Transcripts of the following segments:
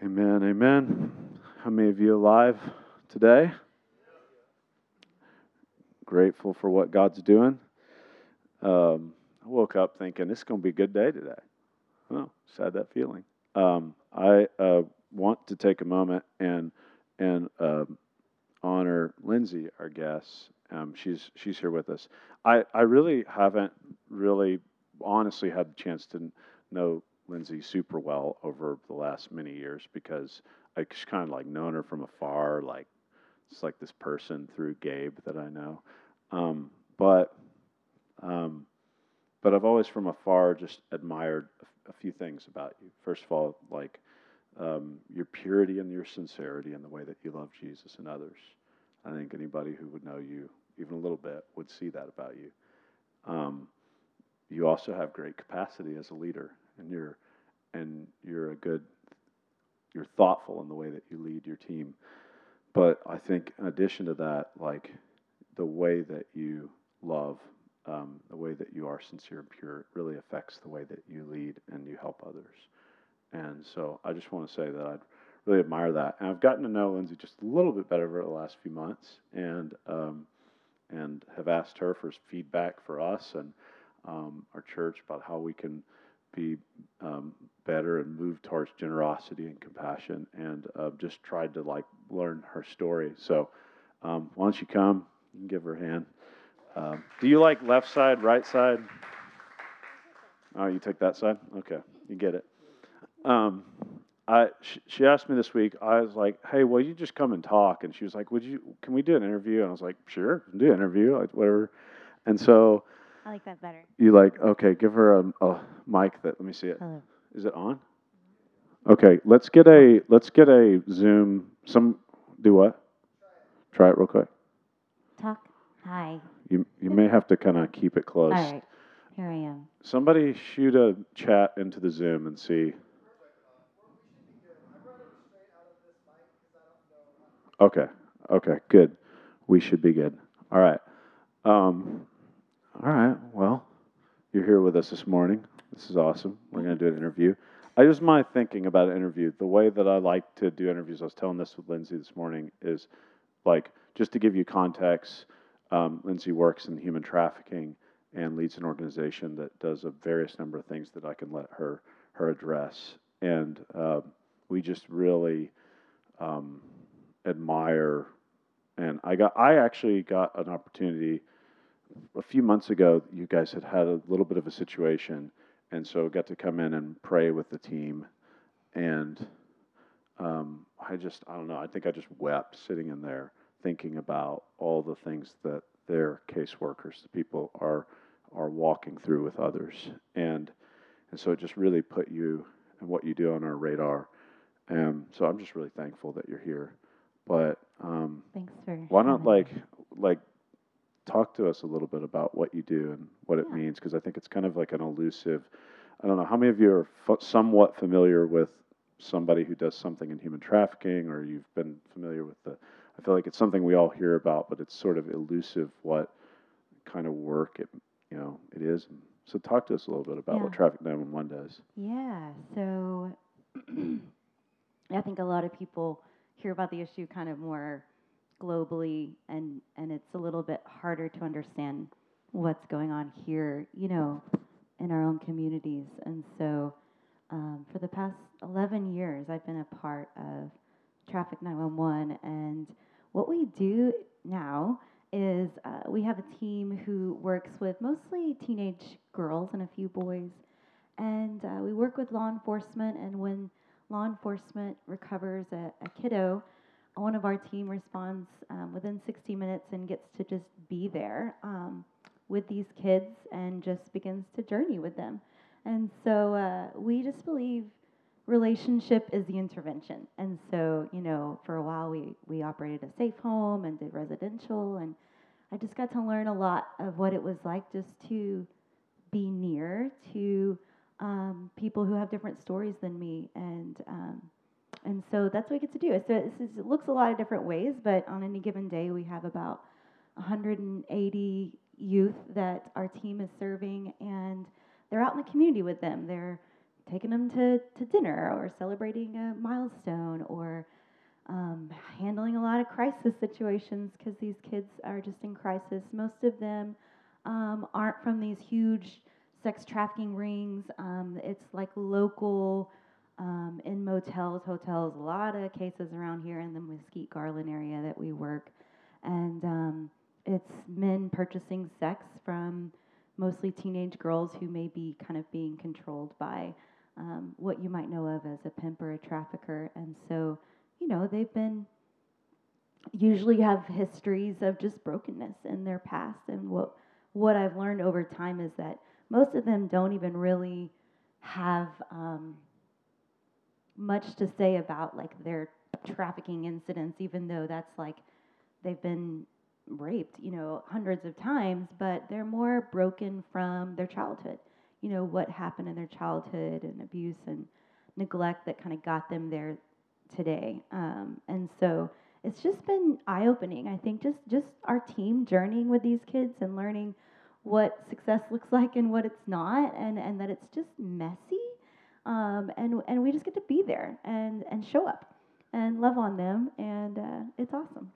Amen, amen. How many of you alive today? Grateful for what God's doing. Um, I woke up thinking is going to be a good day today. Oh, just had that feeling. Um, I uh, want to take a moment and and um, honor Lindsay, our guest. Um, she's she's here with us. I, I really haven't really honestly had the chance to know Lindsay super well over the last many years because I just kind of like known her from afar, like it's like this person through Gabe that I know. Um, but um, but I've always from afar just admired a, few things about you. First of all, like um, your purity and your sincerity and the way that you love Jesus and others. I think anybody who would know you even a little bit would see that about you. Um, you also have great capacity as a leader and you're and you're a good you're thoughtful in the way that you lead your team. But I think in addition to that, like the way that you love, um, the way that you are sincere and pure, really affects the way that you lead and you help others. And so I just want to say that I really admire that. And I've gotten to know Lindsay just a little bit better over the last few months, and um, and have asked her for feedback for us and um, our church about how we can be um, better and move towards generosity and compassion and uh, just tried to like learn her story. So um, why don't you come? Can give her a hand. Um, do you like left side right side? Oh you take that side? Okay you get it. Um, I, she, she asked me this week i was like hey will you just come and talk? And she was like would you can we do an interview? And i was like sure do an interview like whatever. And so I like that better. You like okay? Give her a, a mic that. Let me see it. Hello. Is it on? Okay, let's get a let's get a Zoom. Some do what? Try it real quick. Talk. Hi. You you may have to kind of keep it close. All right. Here I am. Somebody shoot a chat into the Zoom and see. Okay. Okay. Good. We should be good. All right. Um, all right. Well, you're here with us this morning. This is awesome. We're going to do an interview. I just my thinking about an interview. The way that I like to do interviews, I was telling this with Lindsay this morning, is like just to give you context. Um, Lindsay works in human trafficking and leads an organization that does a various number of things that I can let her her address. And uh, we just really um, admire. And I got I actually got an opportunity a few months ago, you guys had had a little bit of a situation, and so got to come in and pray with the team, and um, I just I don't know. I think I just wept sitting in there thinking about all the things that their caseworkers, the people, are are walking through with others, and and so it just really put you and what you do on our radar. And so I'm just really thankful that you're here. But um, thanks for why not like like talk to us a little bit about what you do and what it yeah. means because I think it's kind of like an elusive. I don't know how many of you are f- somewhat familiar with somebody who does something in human trafficking, or you've been familiar with the. I feel like it's something we all hear about, but it's sort of elusive what kind of work it you know it is. So talk to us a little bit about yeah. what Traffick911 does. Yeah. So I think a lot of people hear about the issue kind of more globally, and and it's a little bit harder to understand what's going on here, you know, in our own communities. And so, um, for the past 11 years, I've been a part of Traffick911, and what we do now is uh, we have a team who works with mostly teenage girls and a few boys, and uh, we work with law enforcement. And when law enforcement recovers a, a kiddo, one of our team responds um, within 60 minutes and gets to just be there um, with these kids and just begins to journey with them. And so uh, we just believe relationship is the intervention. And so, you know, for a while we, we operated a safe home and did residential. And I just got to learn a lot of what it was like just to be near to um, people who have different stories than me and um, and so that's what we get to do. So it looks a lot of different ways, but on any given day, we have about 180 youth that our team is serving, and they're out in the community with them. They're taking them to, to dinner or celebrating a milestone or um, handling a lot of crisis situations because these kids are just in crisis. Most of them um, aren't from these huge sex trafficking rings. Um, it's like local um, in motels, hotels, a lot of cases around here in the Mesquite Garland area that we work. And um, it's men purchasing sex from mostly teenage girls who may be kind of being controlled by um, what you might know of as a pimp or a trafficker. And so, you know, they've been usually have histories of just brokenness in their past. And what what I've learned over time is that most of them don't even really have um, much to say about like their trafficking incidents, even though that's like they've been raped, you know, hundreds of times, but they're more broken from their childhood. You know, what happened in their childhood and abuse and neglect that kind of got them there today. Um, and so it's just been eye opening. I think just just our team journeying with these kids and learning what success looks like and what it's not, and and that it's just messy. Um, and and we just get to be there and and show up and love on them, and uh, it's awesome.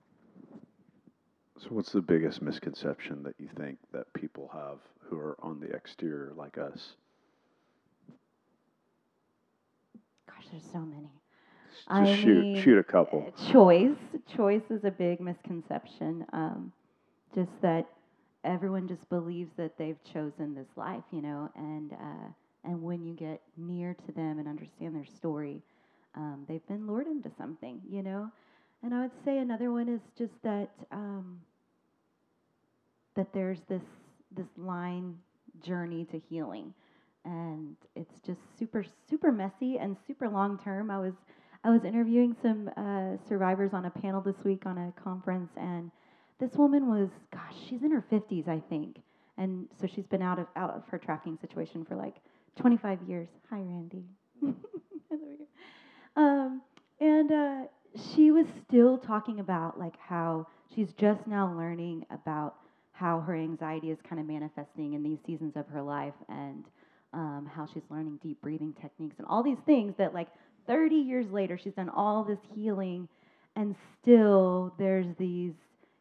So, what's the biggest misconception that you think that people have who are on the exterior like us? Gosh, there's so many. Just I shoot, mean, shoot a couple. uh, Choice. Choice is a big misconception. Um, just that everyone just believes that they've chosen this life, you know, and uh, and when you get near to them and understand their story, um, they've been lured into something, you know. And I would say another one is just that um, that there's this this line journey to healing, and it's just super super messy and super long term. I was I was interviewing some uh, survivors on a panel this week on a conference, and this woman was, gosh, she's in her 50s, I think, and so she's been out of out of her trafficking situation for like 25 years. Hi, Randy. um, and uh, she was still talking about like how she's just now learning about how her anxiety is kind of manifesting in these seasons of her life, and um, how she's learning deep breathing techniques and all these things that like 30 years later she's done all this healing and still there's these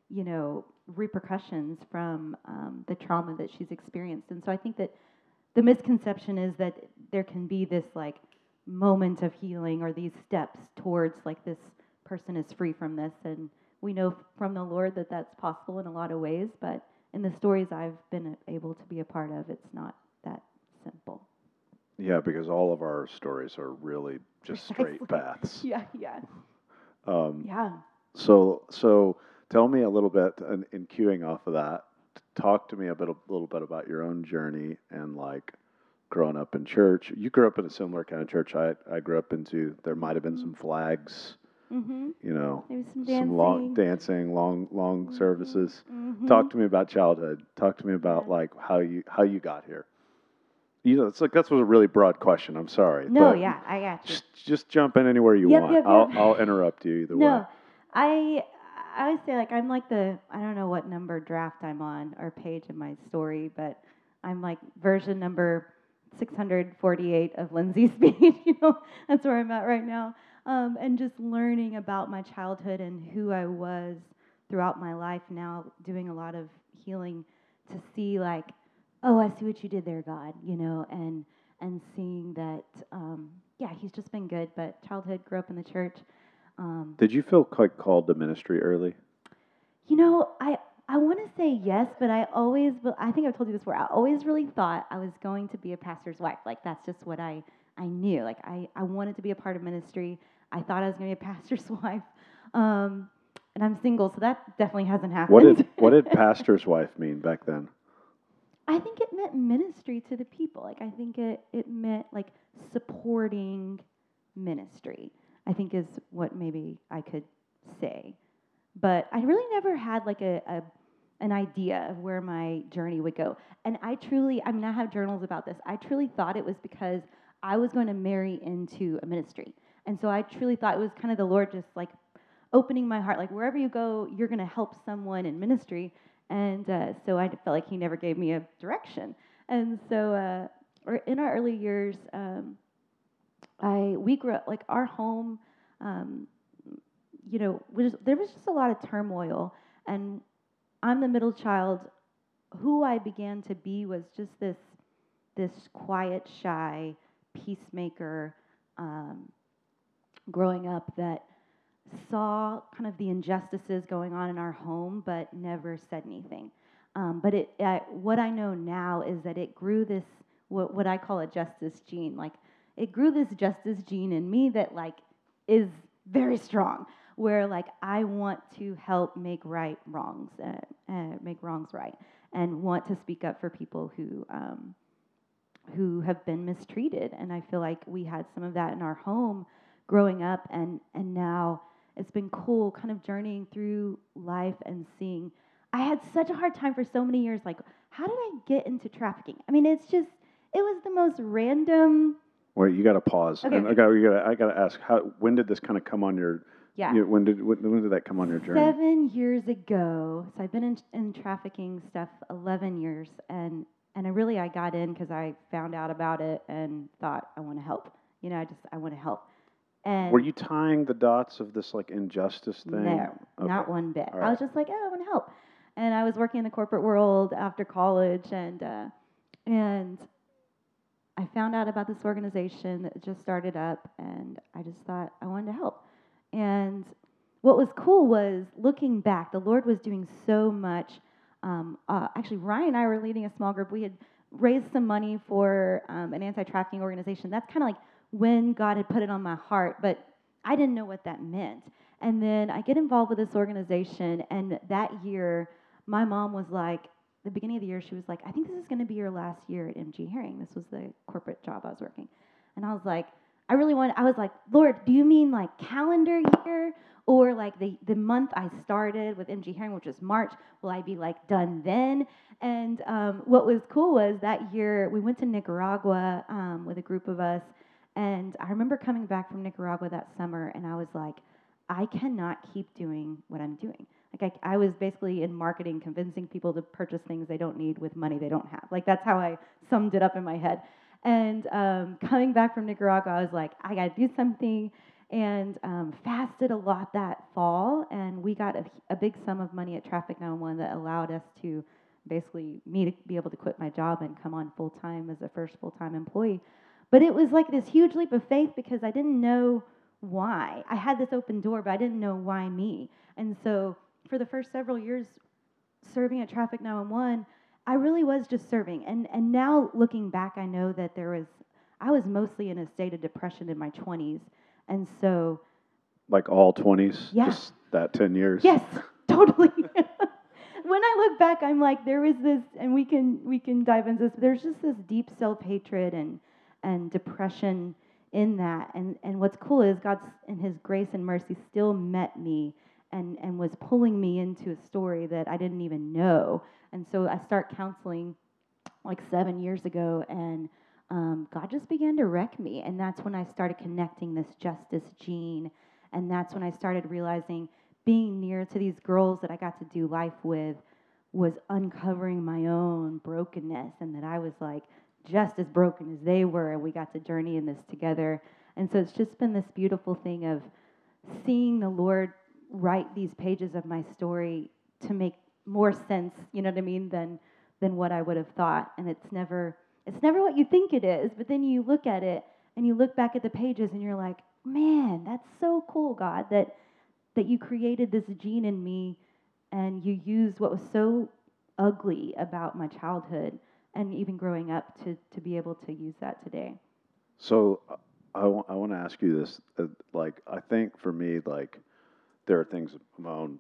you know repercussions from um, the trauma that she's experienced and so i think that the misconception is that there can be this like moment of healing or these steps towards like this person is free from this. And we know from the lord that that's possible in a lot of ways but in the stories i've been able to be a part of it's not that simple. Yeah, because all of our stories are really just straight paths. yeah yeah. Um, yeah. So, so tell me a little bit, in, in queuing off of that, talk to me a bit, a little bit about your own journey and like growing up in church. You grew up in a similar kind of church I, I grew up into. There might have been some flags, mm-hmm you know, maybe some dancing some long dancing, long, long Mhm. services. Mhm. Talk to me about childhood. Talk to me about Yeah. like how you how you got here. You know, it's like that's was a really broad question. I'm sorry. no yeah i got you Just just jump in anywhere you Yep, want. yep, I'll. I'll interrupt you either no way. i i always say like i'm like the i don't know what number draft i'm on or page in my story but i'm like version number 648 of lindsay speed you know that's where i'm at right now um, and just learning about my childhood and who i was throughout my life now doing a lot of healing to see like oh i see what you did there god you know and and seeing that um, yeah he's just been good but childhood grew up in the church um, Did you feel quite called to ministry early? you know, I I want to say yes, but I always, I think I've told you this before. I always really thought I was going to be a pastor's wife. Like that's just what I I knew. Like I I wanted to be a part of ministry. I thought I was going to be a pastor's wife. Um, and I'm single, so that definitely hasn't happened. What did what did pastor's wife mean back then? I think it meant ministry to the people. Like I think it it meant like supporting ministry. I think is what maybe I could say. But I really never had like a, a an idea of where my journey would go. And I truly, I mean, I have journals about this. I truly thought it was because I was going to marry into a ministry. And so I truly thought it was kind of the Lord just like opening my heart, like wherever you go, you're going to help someone in ministry. And uh, so I felt like He never gave me a direction. And so, uh, or in our early years, um, I we grew up like our home. Um, you know, was, there was just a lot of turmoil, and I'm the middle child. Who I began to be was just this this quiet, shy peacemaker. Um, growing up that saw kind of the injustices going on in our home, but never said anything. Um, but it, uh, what I know now is that it grew this what, what I call a justice gene. Like it grew this justice gene in me that like is very strong. Where like I want to help make right wrongs, uh, uh, make wrongs right, and want to speak up for people who um, who have been mistreated. And I feel like we had some of that in our home growing up, and and now it's been cool, kind of journeying through life and seeing. I had such a hard time for so many years. Like, how did I get into trafficking? I mean, it's just it was the most random. Wait, you got to pause. Okay. And I got you got I got to ask how when did this kind of come on your Yeah. you- when did when, when did that come on your journey? Seven years ago, so I've been in, in trafficking stuff 11 years, and and I really I got in because I found out about it and thought I want to help. You know, I just I want to help. And Were you tying the dots of this like injustice thing? No, not one bit. All I was just like, oh, I want to help. And I was working in the corporate world after college, and uh, and I found out about this organization that just started up, and I just thought I wanted to help. And what was cool was looking back, the Lord was doing so much. Um, uh, actually, Ryan and I were leading a small group. We had raised some money for um, an anti-trafficking organization. That's kind of like when God had put it on my heart, but I didn't know what that meant. And then I get involved with this organization, and that year, my mom was like, the beginning of the year, she was like, I think this is going to be your last year at MG Hearing. This was the corporate job I was working. And I was like, I really want, I was like, Lord, do you mean like calendar year or like the, the month I started with MG Hearing, which was March? Will I be like done then? And um, what was cool was that year we went to Nicaragua um, with a group of us. And I remember coming back from Nicaragua that summer and I was like, I cannot keep doing what I'm doing. Like I, I was basically in marketing, convincing people to purchase things they don't need with money they don't have. Like that's how I summed it up in my head. And um, coming back from Nicaragua, I was like, I got to do something. And um, fasted a lot that fall, and we got a, a big sum of money at Traffick911 that allowed us to basically me to be able to quit my job and come on full time as a first full time employee. But it was like this huge leap of faith because I didn't know why. I had this open door, but I didn't know why me. And so for the first several years serving at Traffick911, I really was just serving. And and now looking back, I know that there was I was mostly in a state of depression in my 20s. And so, Like all twenties? Yeah. Just that ten years? yes, totally. when I look back, I'm like there was this and we can we can dive into this. There's just this deep self-hatred and and depression in that. And and what's cool is God's in his grace and mercy still met me and and was pulling me into a story that I didn't even know. And so I start counseling like 7 years ago and um, God just began to wreck me. And that's when I started connecting this justice gene. And that's when I started realizing being near to these girls that I got to do life with was uncovering my own brokenness and that I was like just as broken as they were. And we got to journey in this together. And so it's just been this beautiful thing of seeing the Lord write these pages of my story to make more sense, you know what I mean, than than what I would have thought. And it's never it's never what you think it is, but then you look at it and you look back at the pages and you're like, man, that's so cool, God, that that you created this gene in me and you used what was so ugly about my childhood and even growing up to to be able to use that today. So uh, I want to ask you this. Uh, like, I think for me, like, there are things of my own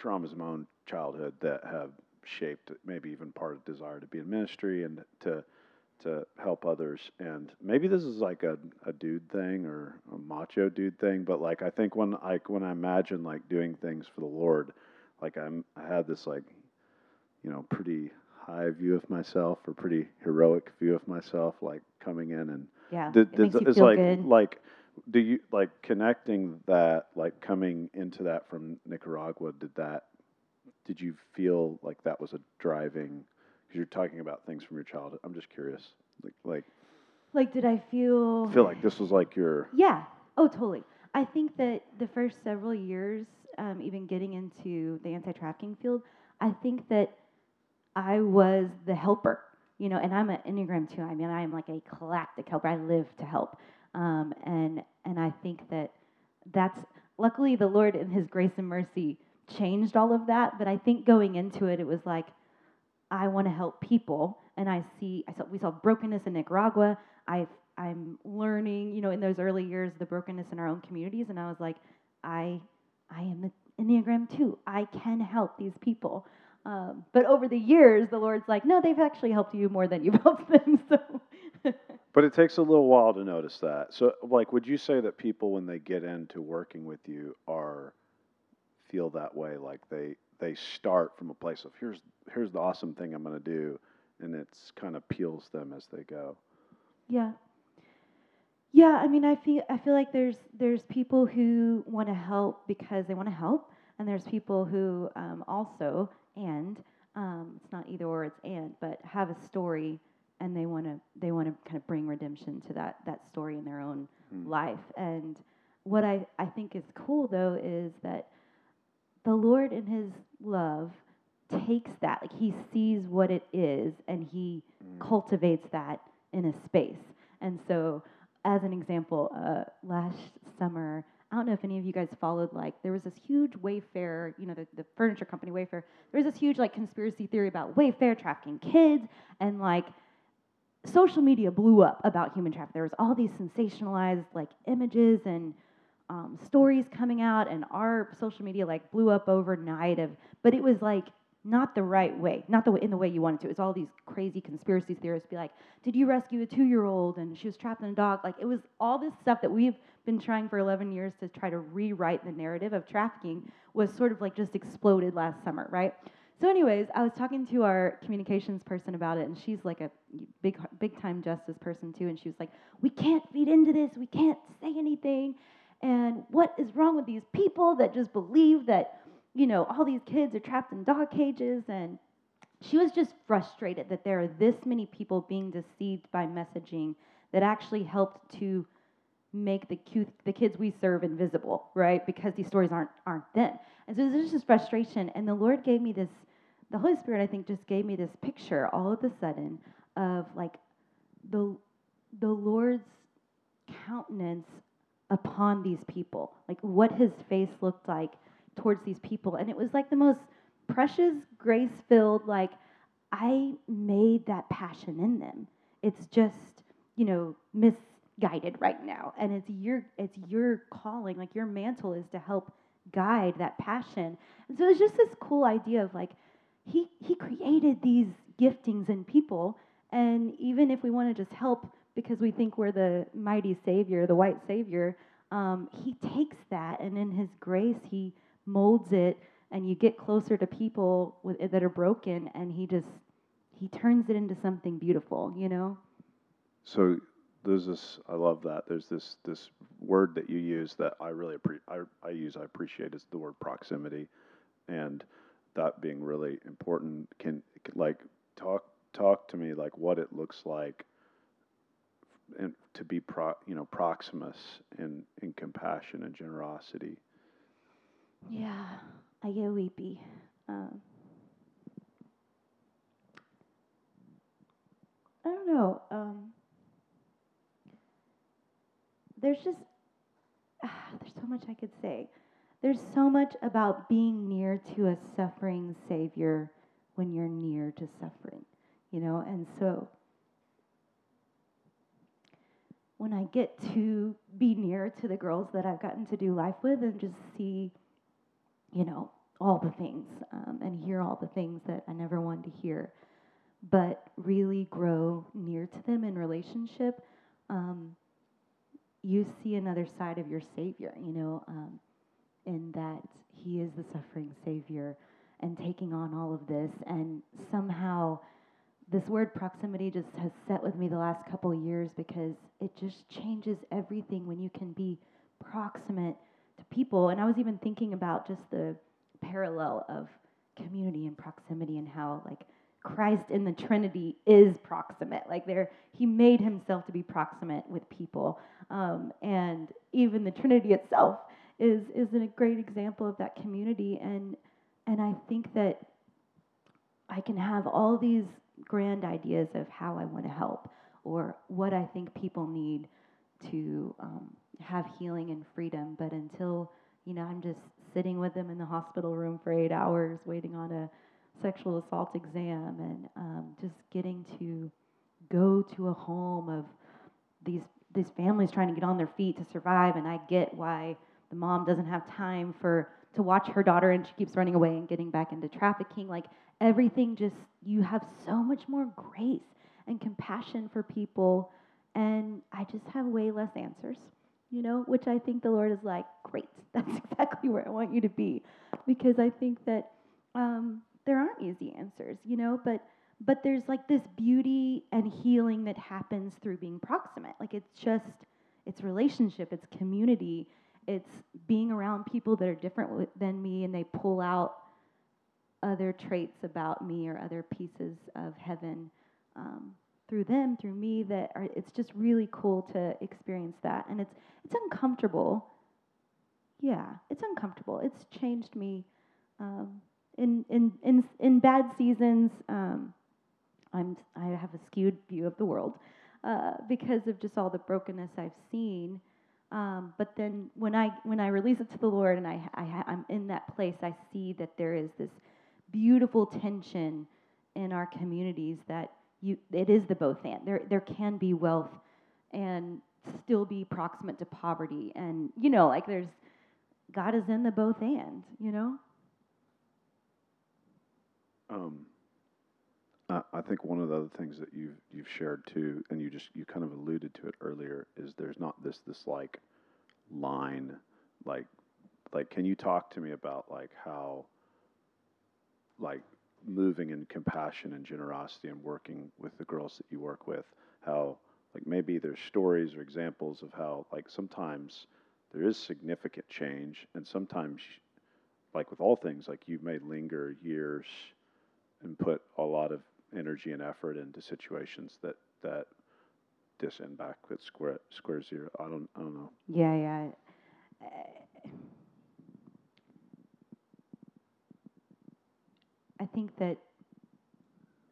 traumas of my own childhood that have shaped maybe even part of desire to be in ministry and to to help others. And maybe this is like a, a dude thing or a macho dude thing, but like I think when I when I imagine like doing things for the Lord, like I'm I had this like you know pretty high view of myself or pretty heroic view of myself, like coming in and Yeah. it you it's feel like good. like do you like connecting that like coming into that from Nicaragua did that did you feel like that was a driving because you're talking about things from your childhood I'm just curious like like Like, did I feel? Feel like this was like your Yeah. Oh, totally. I think that the first several years, um, even getting into the anti-trafficking field, I think that I was the helper. You know, and I'm an Enneagram two. I mean, I am like a galactic helper. I live to help, um, and and I think that that's luckily the Lord in His grace and mercy changed all of that. But I think going into it, it was like I want to help people, and I see I saw we saw brokenness in Nicaragua. I I'm learning, you know, in those early years, the brokenness in our own communities, and I was like, I I am the Enneagram two. I can help these people. Um, but over the years, the Lord's like, no, they've actually helped you more than you've helped them. So, But it takes a little while to notice that. So, like, would you say that people, when they get into working with you, are feel that way? Like they they start from a place of here's here's the awesome thing I'm going to do, and it's kind of peels them as they go. yeah, yeah. I mean, I feel I feel like there's there's people who want to help because they want to help, and there's people who um, also and um, it's not either or, it's and, but have a story and they want to they want to kind of bring redemption to that that story in their own Hmm. life. And what I, I think is cool though is that the Lord in his love takes that, like he sees what it is and he Mm. cultivates that in a space. And so as an example, uh, last summer, I don't know if any of you guys followed, like, there was this huge Wayfair, you know, the, the furniture company Wayfair. There was this huge, like, conspiracy theory about Wayfair trafficking kids, and, like, social media blew up about human trafficking. There was all these sensationalized, like, images and um, stories coming out, and our social media, like, blew up overnight of, but it was, like, not the right way, not the way, in the way you wanted to. It was all these crazy conspiracy theorists be like, did you rescue a two-year-old and she was trapped in a dog? Like it was all this stuff that we've been trying for 11 years to try to rewrite the narrative of trafficking was sort of like just exploded last summer, right? So, anyways, I was talking to our communications person about it, and she's like a big, big time justice person too, and she was like, "We can't feed into this. We can't say anything." And what is wrong with these people that just believe that, you know, all these kids are trapped in dog cages? And she was just frustrated that there are this many people being deceived by messaging that actually helped to make the cute, the kids we serve invisible, right? Because these stories aren't aren't them. And so there's just frustration. And the Lord gave me this, the Holy Spirit, I think, just gave me this picture all of a sudden of like the the Lord's countenance upon these people, like what his face looked like towards these people. And it was like the most precious, grace filled, like, I made that passion in them. It's just, you know, misguided right now. And it's your it's your calling, like your mantle is to help guide that passion. And so it's just this cool idea of like he he created these giftings in people and even if we want to just help because we think we're the mighty savior, the white savior, um, he takes that and in his grace he molds it and you get closer to people with, that are broken and he just he turns it into something beautiful you know So there's this. I love that. There's this this word that you use that I really appre- I, I use. I appreciate is the word proximity, and that being really important. Can like talk talk to me like what it looks like, and to be pro you know proximus in in compassion and generosity. yeah i get weepy um, i don't know um, there's just ah, there's so much i could say there's so much about being near to a suffering savior when you're near to suffering you know? And so when i get to be near to the girls that i've gotten to do life with and just see you know all the things um, and hear all the things that i never wanted to hear but really grow near to them in relationship um, you see another side of your savior you know? Um, in that he is the suffering savior and taking on all of this. And somehow this word proximity just has set with me the last couple years because it just changes everything when you can be proximate to people. And i was even thinking about just the parallel of community and proximity and how like christ in the trinity is proximate. Like there, he made himself to be proximate with people, um, and even the Trinity itself is is a great example of that community. And and I think that I can have all these grand ideas of how I want to help or what I think people need to um, have healing and freedom. But until, you know, I'm just sitting with them in the hospital room for eight hours waiting on a sexual assault exam and um, just getting to go to a home of these these families trying to get on their feet to survive and I get why the mom doesn't have time for to watch her daughter and she keeps running away and getting back into trafficking. Like everything just you have so much more grace and compassion for people. And I just have way less answers you know, which I think the Lord is like, great, that's exactly where I want you to be, because I think that um, there aren't easy answers, you know, but but there's like this beauty and healing that happens through being proximate. Like it's just it's relationship, it's community, it's being around people that are different than me, and they pull out other traits about me or other pieces of heaven. Um, through them, through me, that are, it's just really cool to experience that. And it's it's uncomfortable. Yeah, it's uncomfortable. It's changed me. Um, in, in, in, in bad seasons, um, I'm, I have a skewed view of the world uh, because of just all the brokenness I've seen. Um, but then when I, when I release it to the Lord and I, I, I'm in that place, I see that there is this beautiful tension in our communities that you, it is the both and. There, there can be wealth and still be proximate to poverty. And, you know, like there's, God is in the both and, you know? Um, I, think one of the other things that you've, you've shared too, and you just, you kind of alluded to it earlier, is there's not this, this like line, like, like, can you talk to me about like how, like, moving in compassion and generosity and working with the girls that you work with, how like maybe there's stories or examples of how like sometimes there is significant change and sometimes like with all things like you may linger years and put a lot of energy and effort into situations that that end back with square square zero. I don't i don't know. Yeah yeah. I think that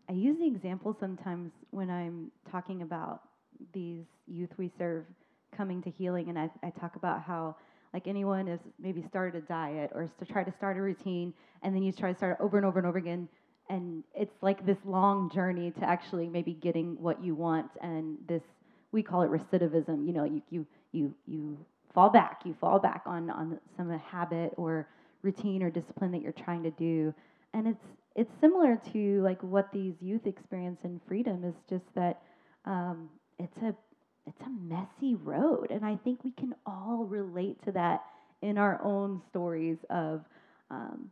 i use the example sometimes when i'm talking about these youth we serve coming to healing, and I, I talk about how like anyone has maybe started a diet or to try to start a routine, and then you try to start over and over and over again, and it's like this long journey to actually maybe getting what you want, and this we call it recidivism. You know, you you you you fall back, you fall back on on some habit or routine or discipline that you're trying to do, and it's it's similar to like what these youth experience in freedom is just that um, it's a it's a messy road and i think we can all relate to that in our own stories of um,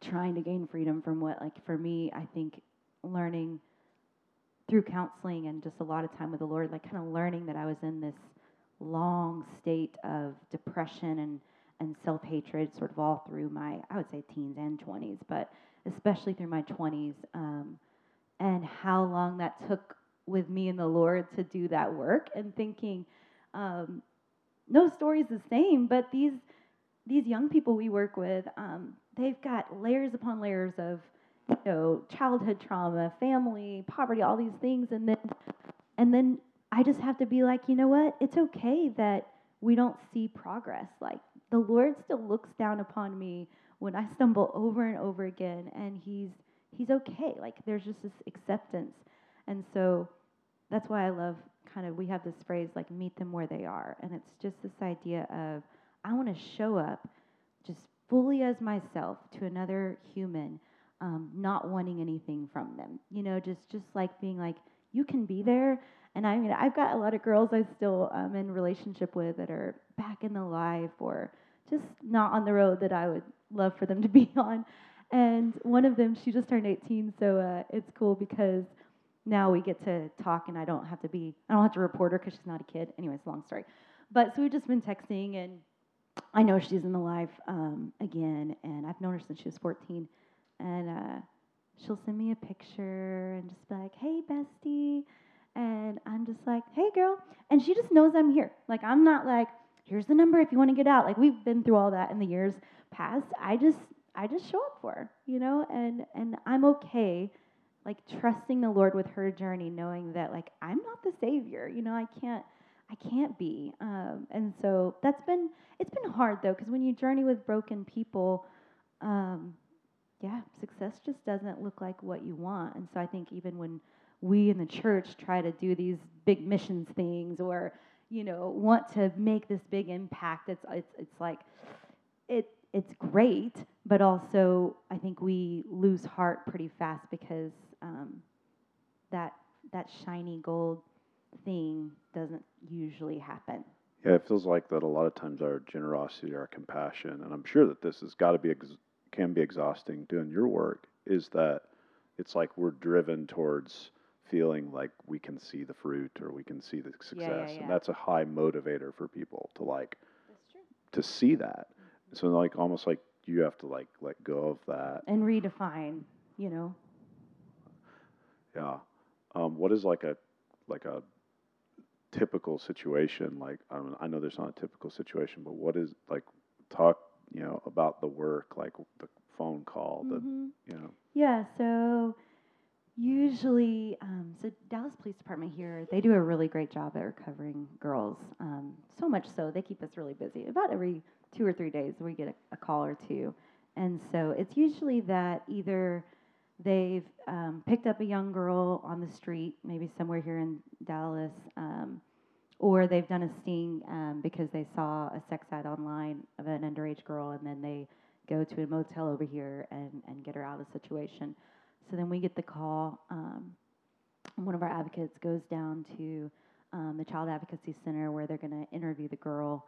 trying to gain freedom from what like for me i think learning through counseling and just a lot of time with the lord like kind of learning that i was in this long state of depression and and self-hatred sort of all through my i would say teens and 20s but especially through my 20s um, and how long that took with me and the Lord to do that work and thinking, um, no story's the same, but these these young people we work with, um, they've got layers upon layers of you know childhood trauma, family, poverty, all these things, and then and then I just have to be like, you know what? It's okay that we don't see progress. Like the Lord still looks down upon me when I stumble over and over again, and He's He's okay. Like there's just this acceptance, and so that's why I love kind of we have this phrase like meet them where they are and it's just this idea of I want to show up just fully as myself to another human um, not wanting anything from them you know just just like being like you can be there and I mean I've got a lot of girls I still am in relationship with that are back in the life or just not on the road that I would love for them to be on and one of them she just turned 18 so uh, it's cool because now we get to talk and I don't have to be, I don't have to report her because she's not a kid. Anyways, long story. But so we've just been texting and I know she's in the life um, again and I've known her since she was 14. And uh, she'll send me a picture and just be like, "Hey, bestie," and I'm just like, "Hey, girl," and she just knows I'm here. Like I'm not like, "Here's the number if you want to get out." Like we've been through all that in the years past. I just I just show up for her, you know, and and I'm okay like trusting the Lord with her journey, knowing that like I'm not the savior, you know, I can't I can't be. Um, and so that's been it's been hard though, because when you journey with broken people, um, yeah, success just doesn't look like what you want. And so I think even when we in the church try to do these big missions things or you know want to make this big impact, it's it's it's like it it's great, but also I think we lose heart pretty fast because um, that that shiny gold thing doesn't usually happen. Yeah, it feels like that a lot of times our generosity, our compassion, and I'm sure that this has got to be ex- can be exhausting doing your work. Is that it's like we're driven towards feeling like we can see the fruit or we can see the success, yeah, yeah. and that's a high motivator for people to like to see that. So like almost like you have to like let go of that. And redefine, you know. Yeah. Um, what is like a like a typical situation? Like I I know there's not a typical situation, but what is like talk you know about the work, like the phone call, the Mhm. you know. Yeah, so usually, um, so Dallas Police Department here, they do a really great job at recovering girls. Um, so much so, they keep us really busy. About every two or three days, we get a, a call or two. And so it's usually that either they've um, picked up a young girl on the street, maybe somewhere here in Dallas, um, or they've done a sting um, because they saw a sex ad online of an underage girl, and then they go to a motel over here and, and get her out of the situation. So then we get the call. Um, one of our advocates goes down to um, the Child Advocacy Center where they're going to interview the girl,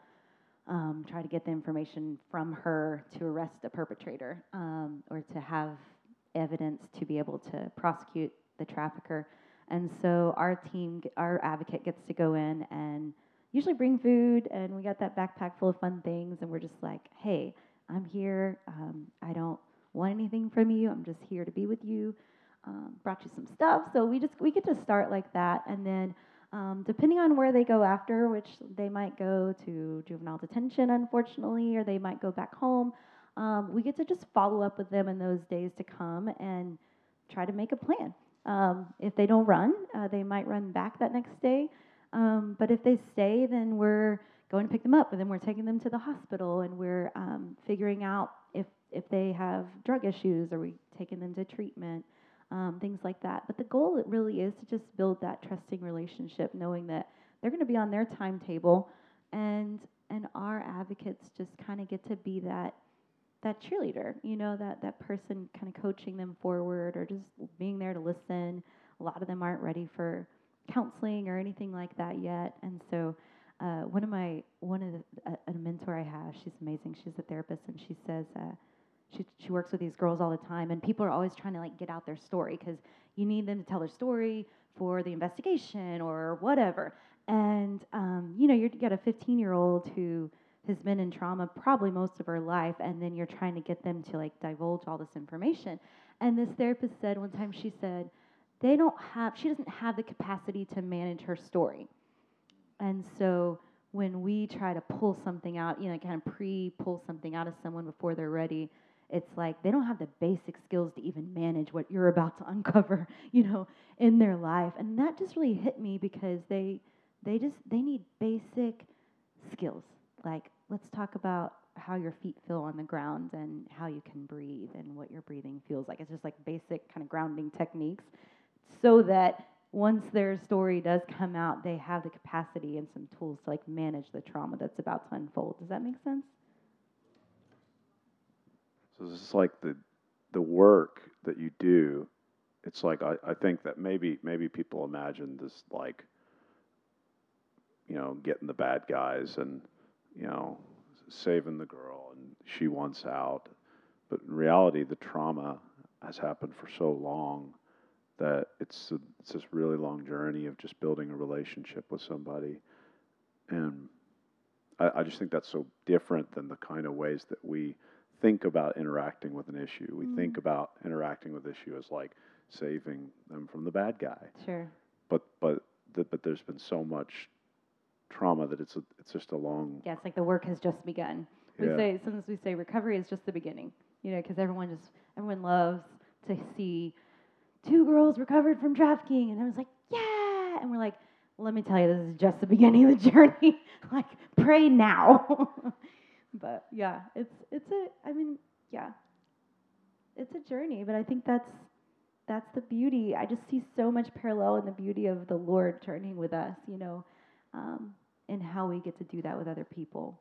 um, try to get the information from her to arrest a perpetrator um, or to have evidence to be able to prosecute the trafficker. And so our team, our advocate gets to go in and usually bring food, and we got that backpack full of fun things, and we're just like, hey, I'm here. Um, I don't want anything from you. I'm just here to be with you. Um, brought you some stuff, so we just we get to start like that, and then um, depending on where they go after, which they might go to juvenile detention, unfortunately, or they might go back home. Um, we get to just follow up with them in those days to come and try to make a plan. Um, if they don't run, uh, they might run back that next day. Um, but if they stay, then we're going to pick them up, and then we're taking them to the hospital, and we're um, figuring out if if they have drug issues, are we taking them to treatment, um, things like that. But the goal it really is to just build that trusting relationship, knowing that they're going to be on their timetable, and and our advocates just kind of get to be that that cheerleader, you know, that that person kind of coaching them forward or just being there to listen. A lot of them aren't ready for counseling or anything like that yet, and so uh, one of my one of the, a, a mentor I have, she's amazing. She's a therapist, and she says uh, she she works with these girls all the time, and people are always trying to like get out their story because you need them to tell their story for the investigation or whatever. And um, you know, you got a 15 year old who has been in trauma probably most of her life, and then you're trying to get them to like divulge all this information. And this therapist said one time, she said, they don't have, she doesn't have the capacity to manage her story. And so when we try to pull something out, you know, kind of pre pull something out of someone before they're ready, it's like they don't have the basic skills to even manage what you're about to uncover, you know, in their life. And that just really hit me because they they just they need basic skills. Like let's talk about how your feet feel on the ground and how you can breathe and what your breathing feels like. It's just like basic kind of grounding techniques so that once their story does come out, they have the capacity and some tools to like manage the trauma that's about to unfold. Does that make sense? So this is like the the work that you do. It's like I, I think that maybe maybe people imagine this like you know getting the bad guys and you know saving the girl and she wants out, but in reality the trauma has happened for so long that it's a, it's this really long journey of just building a relationship with somebody, and I, I just think that's so different than the kind of ways that we think about interacting with an issue. We think Mm. about interacting with issue as like saving them from the bad guy. Sure. But but the, but there's been so much trauma that it's a, it's just a long Yeah, it's like the work has just begun. We Yeah. say sometimes we say recovery is just the beginning. You know, because everyone just everyone loves to see two girls recovered from trafficking, and I was like, yeah, and we're like, let me tell you, this is just the beginning of the journey. like, pray now. but yeah, it's it's a. I mean, yeah, it's a journey, but I think that's that's the beauty. I just see so much parallel in the beauty of the Lord turning with us. You know. Um, and how we get to do that with other people.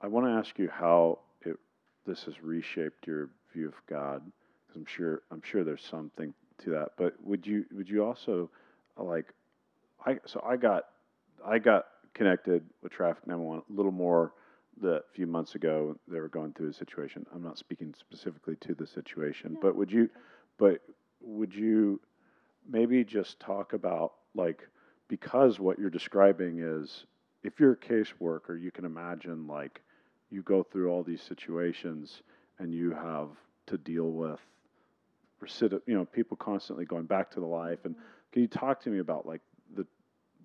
I want to ask you how it this has reshaped your view of God. 'cause I'm sure I'm sure there's something to that. But would you would you also uh, like I so I got I got connected with Traffick911 a little more the few months ago. They were going through a situation. I'm not speaking specifically to the situation, No, but would you but would you maybe just talk about like because what you're describing is if you're a caseworker, you can imagine like you go through all these situations and you have to deal with recidiv- you know, people constantly going back to the life. And mm-hmm. can you talk to me about like the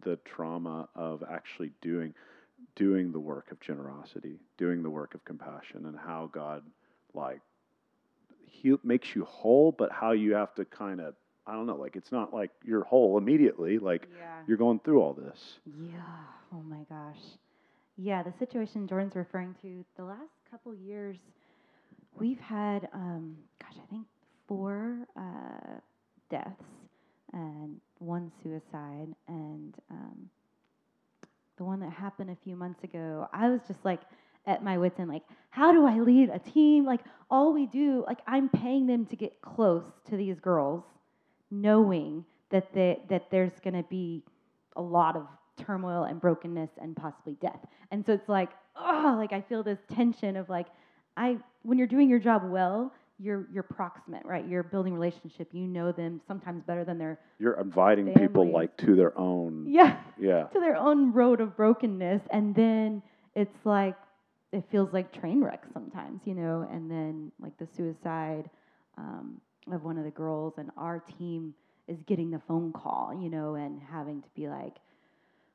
the trauma of actually doing doing the work of generosity, doing the work of compassion, and how God like he makes you whole, but how you have to kind of I don't know, like it's not like you're whole immediately, like yeah. you're going through all this. Yeah. Oh my gosh. Yeah, the situation Jordan's referring to, the last couple years, we've had, um, gosh, I think four uh, deaths and one suicide. And um, the one that happened a few months ago, I was just like at my wits end, like, how do I lead a team? Like, all we do, like, I'm paying them to get close to these girls, knowing that they, that there's going to be a lot of turmoil and brokenness and possibly death. And so it's like, oh, like I feel this tension of like, I when you're doing your job well, you're you're proximate, right? You're building relationship. You know them sometimes better than their You're inviting people like to their own. yeah Yeah. to their own road of brokenness, and then it's like it feels like train wreck sometimes, you know. And then like the suicide um, of one of the girls, and our team is getting the phone call, you know, and having to be like,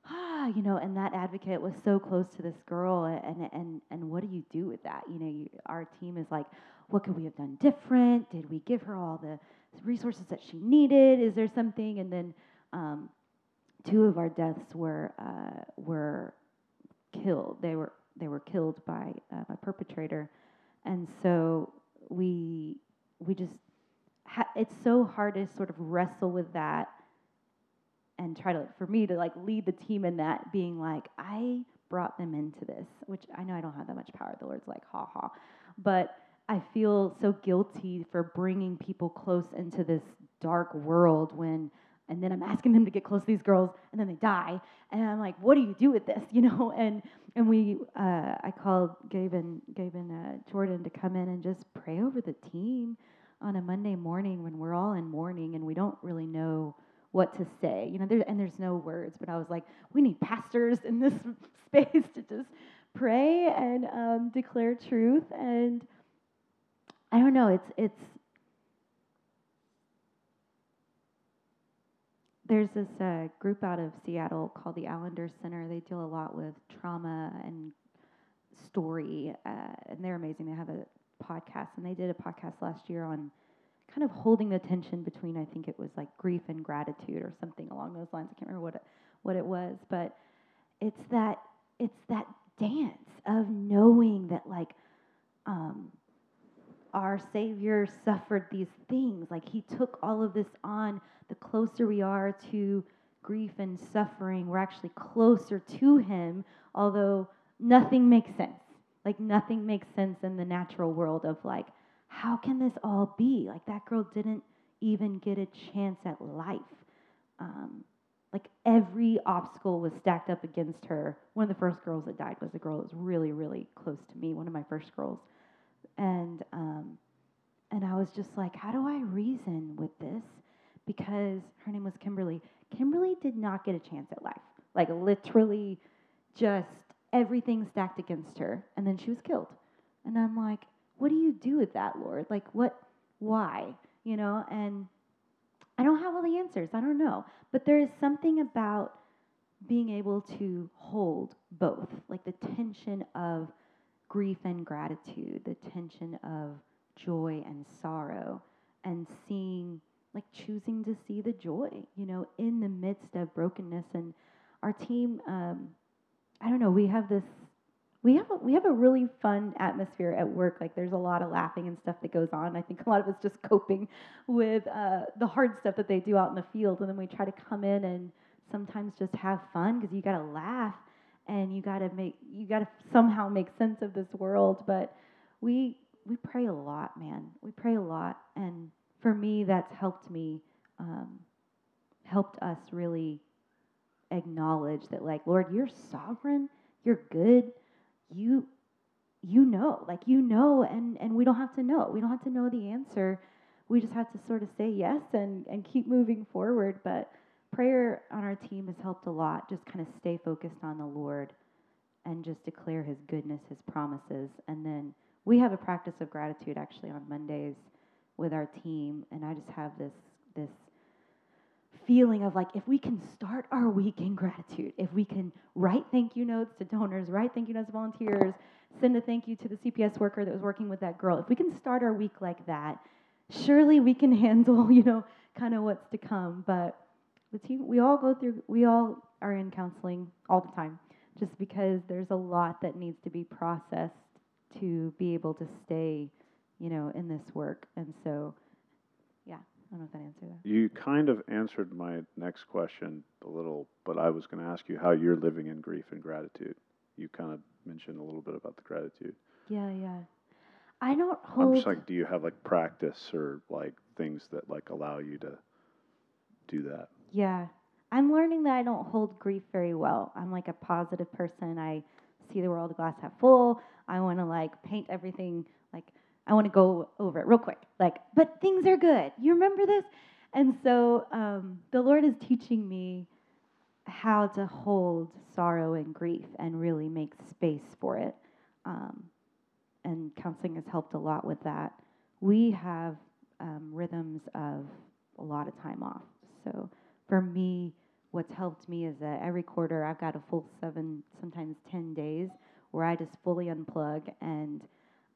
ah, you know, and that advocate was so close to this girl, and and and what do you do with that? You know, you, our team is like, what could we have done different? Did we give her all the resources that she needed? Is there something? And then um, two of our deaths were uh, were killed. They were they were killed by uh, a perpetrator, and so we we just ha- it's so hard to sort of wrestle with that and try to for me to like lead the team in that being like I brought them into this, which I know I don't have that much power. The Lord's like ha ha, but I feel so guilty for bringing people close into this dark world when and then I'm asking them to get close to these girls and then they die. And I'm like what do you do with this? You know? And and we uh, I called Gabe and Gabe and uh, Jordan to come in and just pray over the team on a Monday morning when we're all in mourning and we don't really know what to say you know there and there's no words but I was like we need pastors in this space to just pray and um, declare truth and I don't know it's it's there's this uh, group out of Seattle called the Allender Center. They deal a lot with trauma and story, uh, and they're amazing. They have a podcast, and they did a podcast last year on kind of holding the tension between I think it was like grief and gratitude or something along those lines. I can't remember what it, what it was, but it's that it's that dance of knowing that like um, our Savior suffered these things. Like He took all of this on. The closer we are to grief and suffering, we're actually closer to Him, although nothing makes sense. Like nothing makes sense in the natural world of like, how can this all be? Like that girl didn't even get a chance at life. Um, like every obstacle was stacked up against her. One of the first girls that died was a girl that was really, really close to me, one of my first girls and um, and I was just like, how do I reason with this? Because her name was Kimberly. Kimberly did not get a chance at life. Like literally, just everything stacked against her, and then she was killed. And I'm like, what do you do with that, Lord? Like, what, why? You know, and I don't have all the answers. I don't know. But there is something about being able to hold both, like the tension of grief and gratitude, the tension of joy and sorrow, and seeing, like choosing to see the joy, you know, in the midst of brokenness. And our team, um, I don't know, we have this. We have a, we have a really fun atmosphere at work. Like there's a lot of laughing and stuff that goes on. I think a lot of it's just coping with uh, the hard stuff that they do out in the field, and then we try to come in and sometimes just have fun because you got to laugh and you got to make you got to somehow make sense of this world but we we pray a lot man we pray a lot and for me that's helped me um, helped us really acknowledge that like lord you're sovereign you're good you you know like you know and and we don't have to know. We don't have to know the answer. We just have to sort of say yes and and keep moving forward. But prayer on our team has helped a lot, just kind of stay focused on the Lord and just declare his goodness, his promises. And then we have a practice of gratitude actually on Mondays with our team, and I just have this this feeling of like if we can start our week in gratitude, if we can write thank you notes to donors, write thank you notes to volunteers, send a thank you to the CPS worker that was working with that girl. If we can start our week like that, surely we can handle, you know, kind of what's to come. But the team we all go through we all are in counseling all the time just because there's a lot that needs to be processed to be able to stay you know in this work and so don't know if that answered that You kind of answered my next question a little, but I was going to ask you how you're living in grief and gratitude. You kind of mentioned a little bit about the gratitude. yeah yeah i don't hold. I'm just like, do you have like practice or like things that like allow you to do that? Yeah. I'm learning that I don't hold grief very well. I'm like a positive person. I see the world glass half full. I want to like paint everything I want to go over it real quick. Like, but things are good. You remember this? And so um, the Lord is teaching me how to hold sorrow and grief and really make space for it. Um, and counseling has helped a lot with that. We have um, rhythms of a lot of time off. So for me, what's helped me is that every quarter I've got a full seven, sometimes 10 days where I just fully unplug. And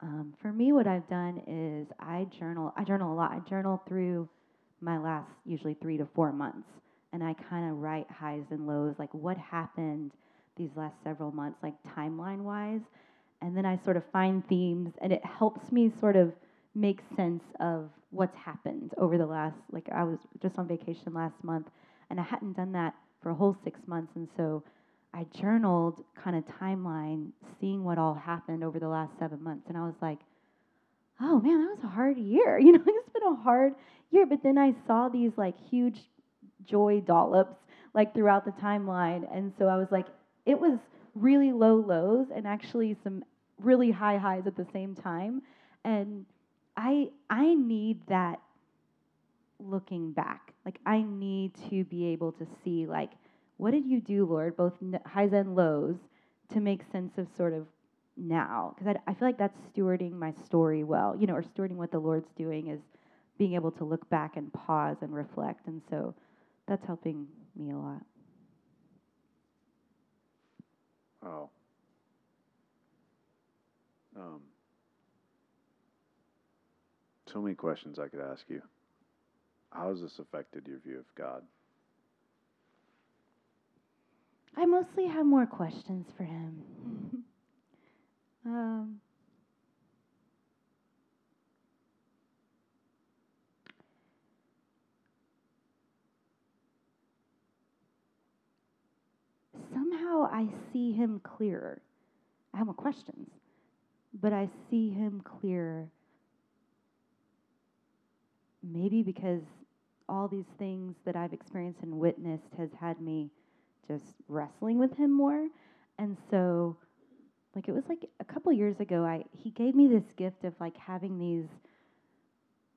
um, for me, what I've done is I journal. I journal a lot. I journal through my last usually three to four months. And I kind of write highs and lows, like what happened these last several months, like timeline wise. And then I sort of find themes, and it helps me sort of make sense of what's happened over the last, like I was just on vacation last month, and I hadn't done that for a whole six months. And so I journaled kind of timeline, seeing what all happened over the last seven months. And I was like, oh man, that was a hard year. You know, it's been a hard year. But then I saw these like huge joy dollops like throughout the timeline. And so I was like, it was really low lows and actually some really high highs at the same time. And I I need that looking back. Like I need to be able to see like what did you do, Lord, both highs and lows, to make sense of sort of now? Because I, I feel like that's stewarding my story well, you know, or stewarding what the Lord's doing is being able to look back and pause and reflect. And so that's helping me a lot. Oh. Um, so many questions I could ask you. How has this affected your view of God? I mostly have more questions for him. um, somehow I see him clearer. I have more questions, but I see him clearer. Maybe because all these things that I've experienced and witnessed has had me just wrestling with him more. And so like it was like a couple years ago I he gave me this gift of like having these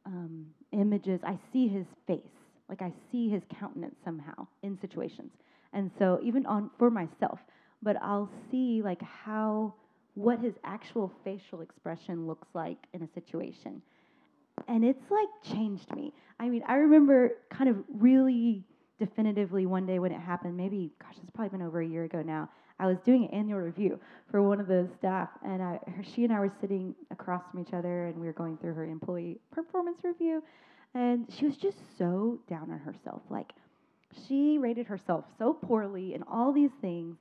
um, images. I see his face. Like I see his countenance somehow in situations. And so even on for myself, but I'll see like how what his actual facial expression looks like in a situation. And it's like changed me. I mean, I remember kind of really definitively one day when it happened, maybe, gosh, it's probably been over a year ago now. I was doing an annual review for one of the staff, and I, her, she and I were sitting across from each other, and we were going through her employee performance review. And she was just so down on herself. Like, she rated herself so poorly and all these things.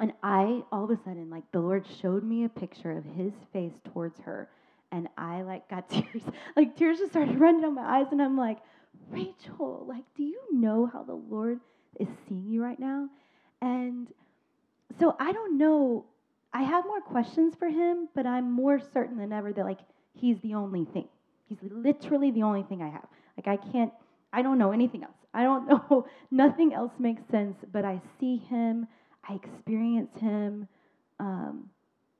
And I, all of a sudden, like, the Lord showed me a picture of his face towards her. And I, like, got tears. Like, tears just started running down my eyes. And I'm like, Rachel, like, do you know how the Lord is seeing you right now? And so I don't know. I have more questions for him, but I'm more certain than ever that, like, he's the only thing. He's literally the only thing I have. Like, I can't, I don't know anything else. I don't know, nothing else makes sense, but I see him, I experience him um,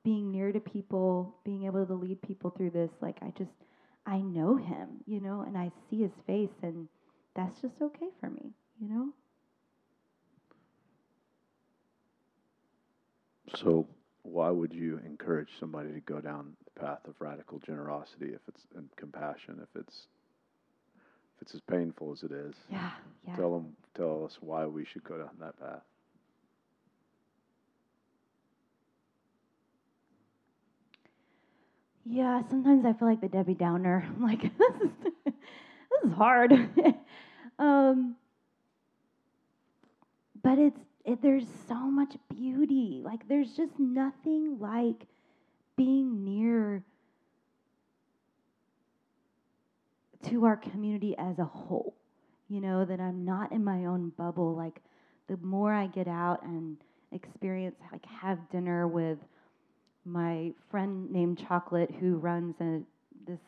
being near to people, being able to lead people through this. Like, I just, I know him, you know, and I see his face, and that's just okay for me, you know? So, why would you encourage somebody to go down the path of radical generosity if it's and compassion if it's if it's as painful as it is? Yeah, yeah. Tell them, tell us why we should go down that path. Yeah, sometimes I feel like the Debbie Downer. I'm like, this is this is hard. um, but it's it, there's so much beauty. Like there's just nothing like being near to our community as a whole. You know that I'm not in my own bubble. Like the more I get out and experience, like have dinner with my friend named Chocolate, who runs a, this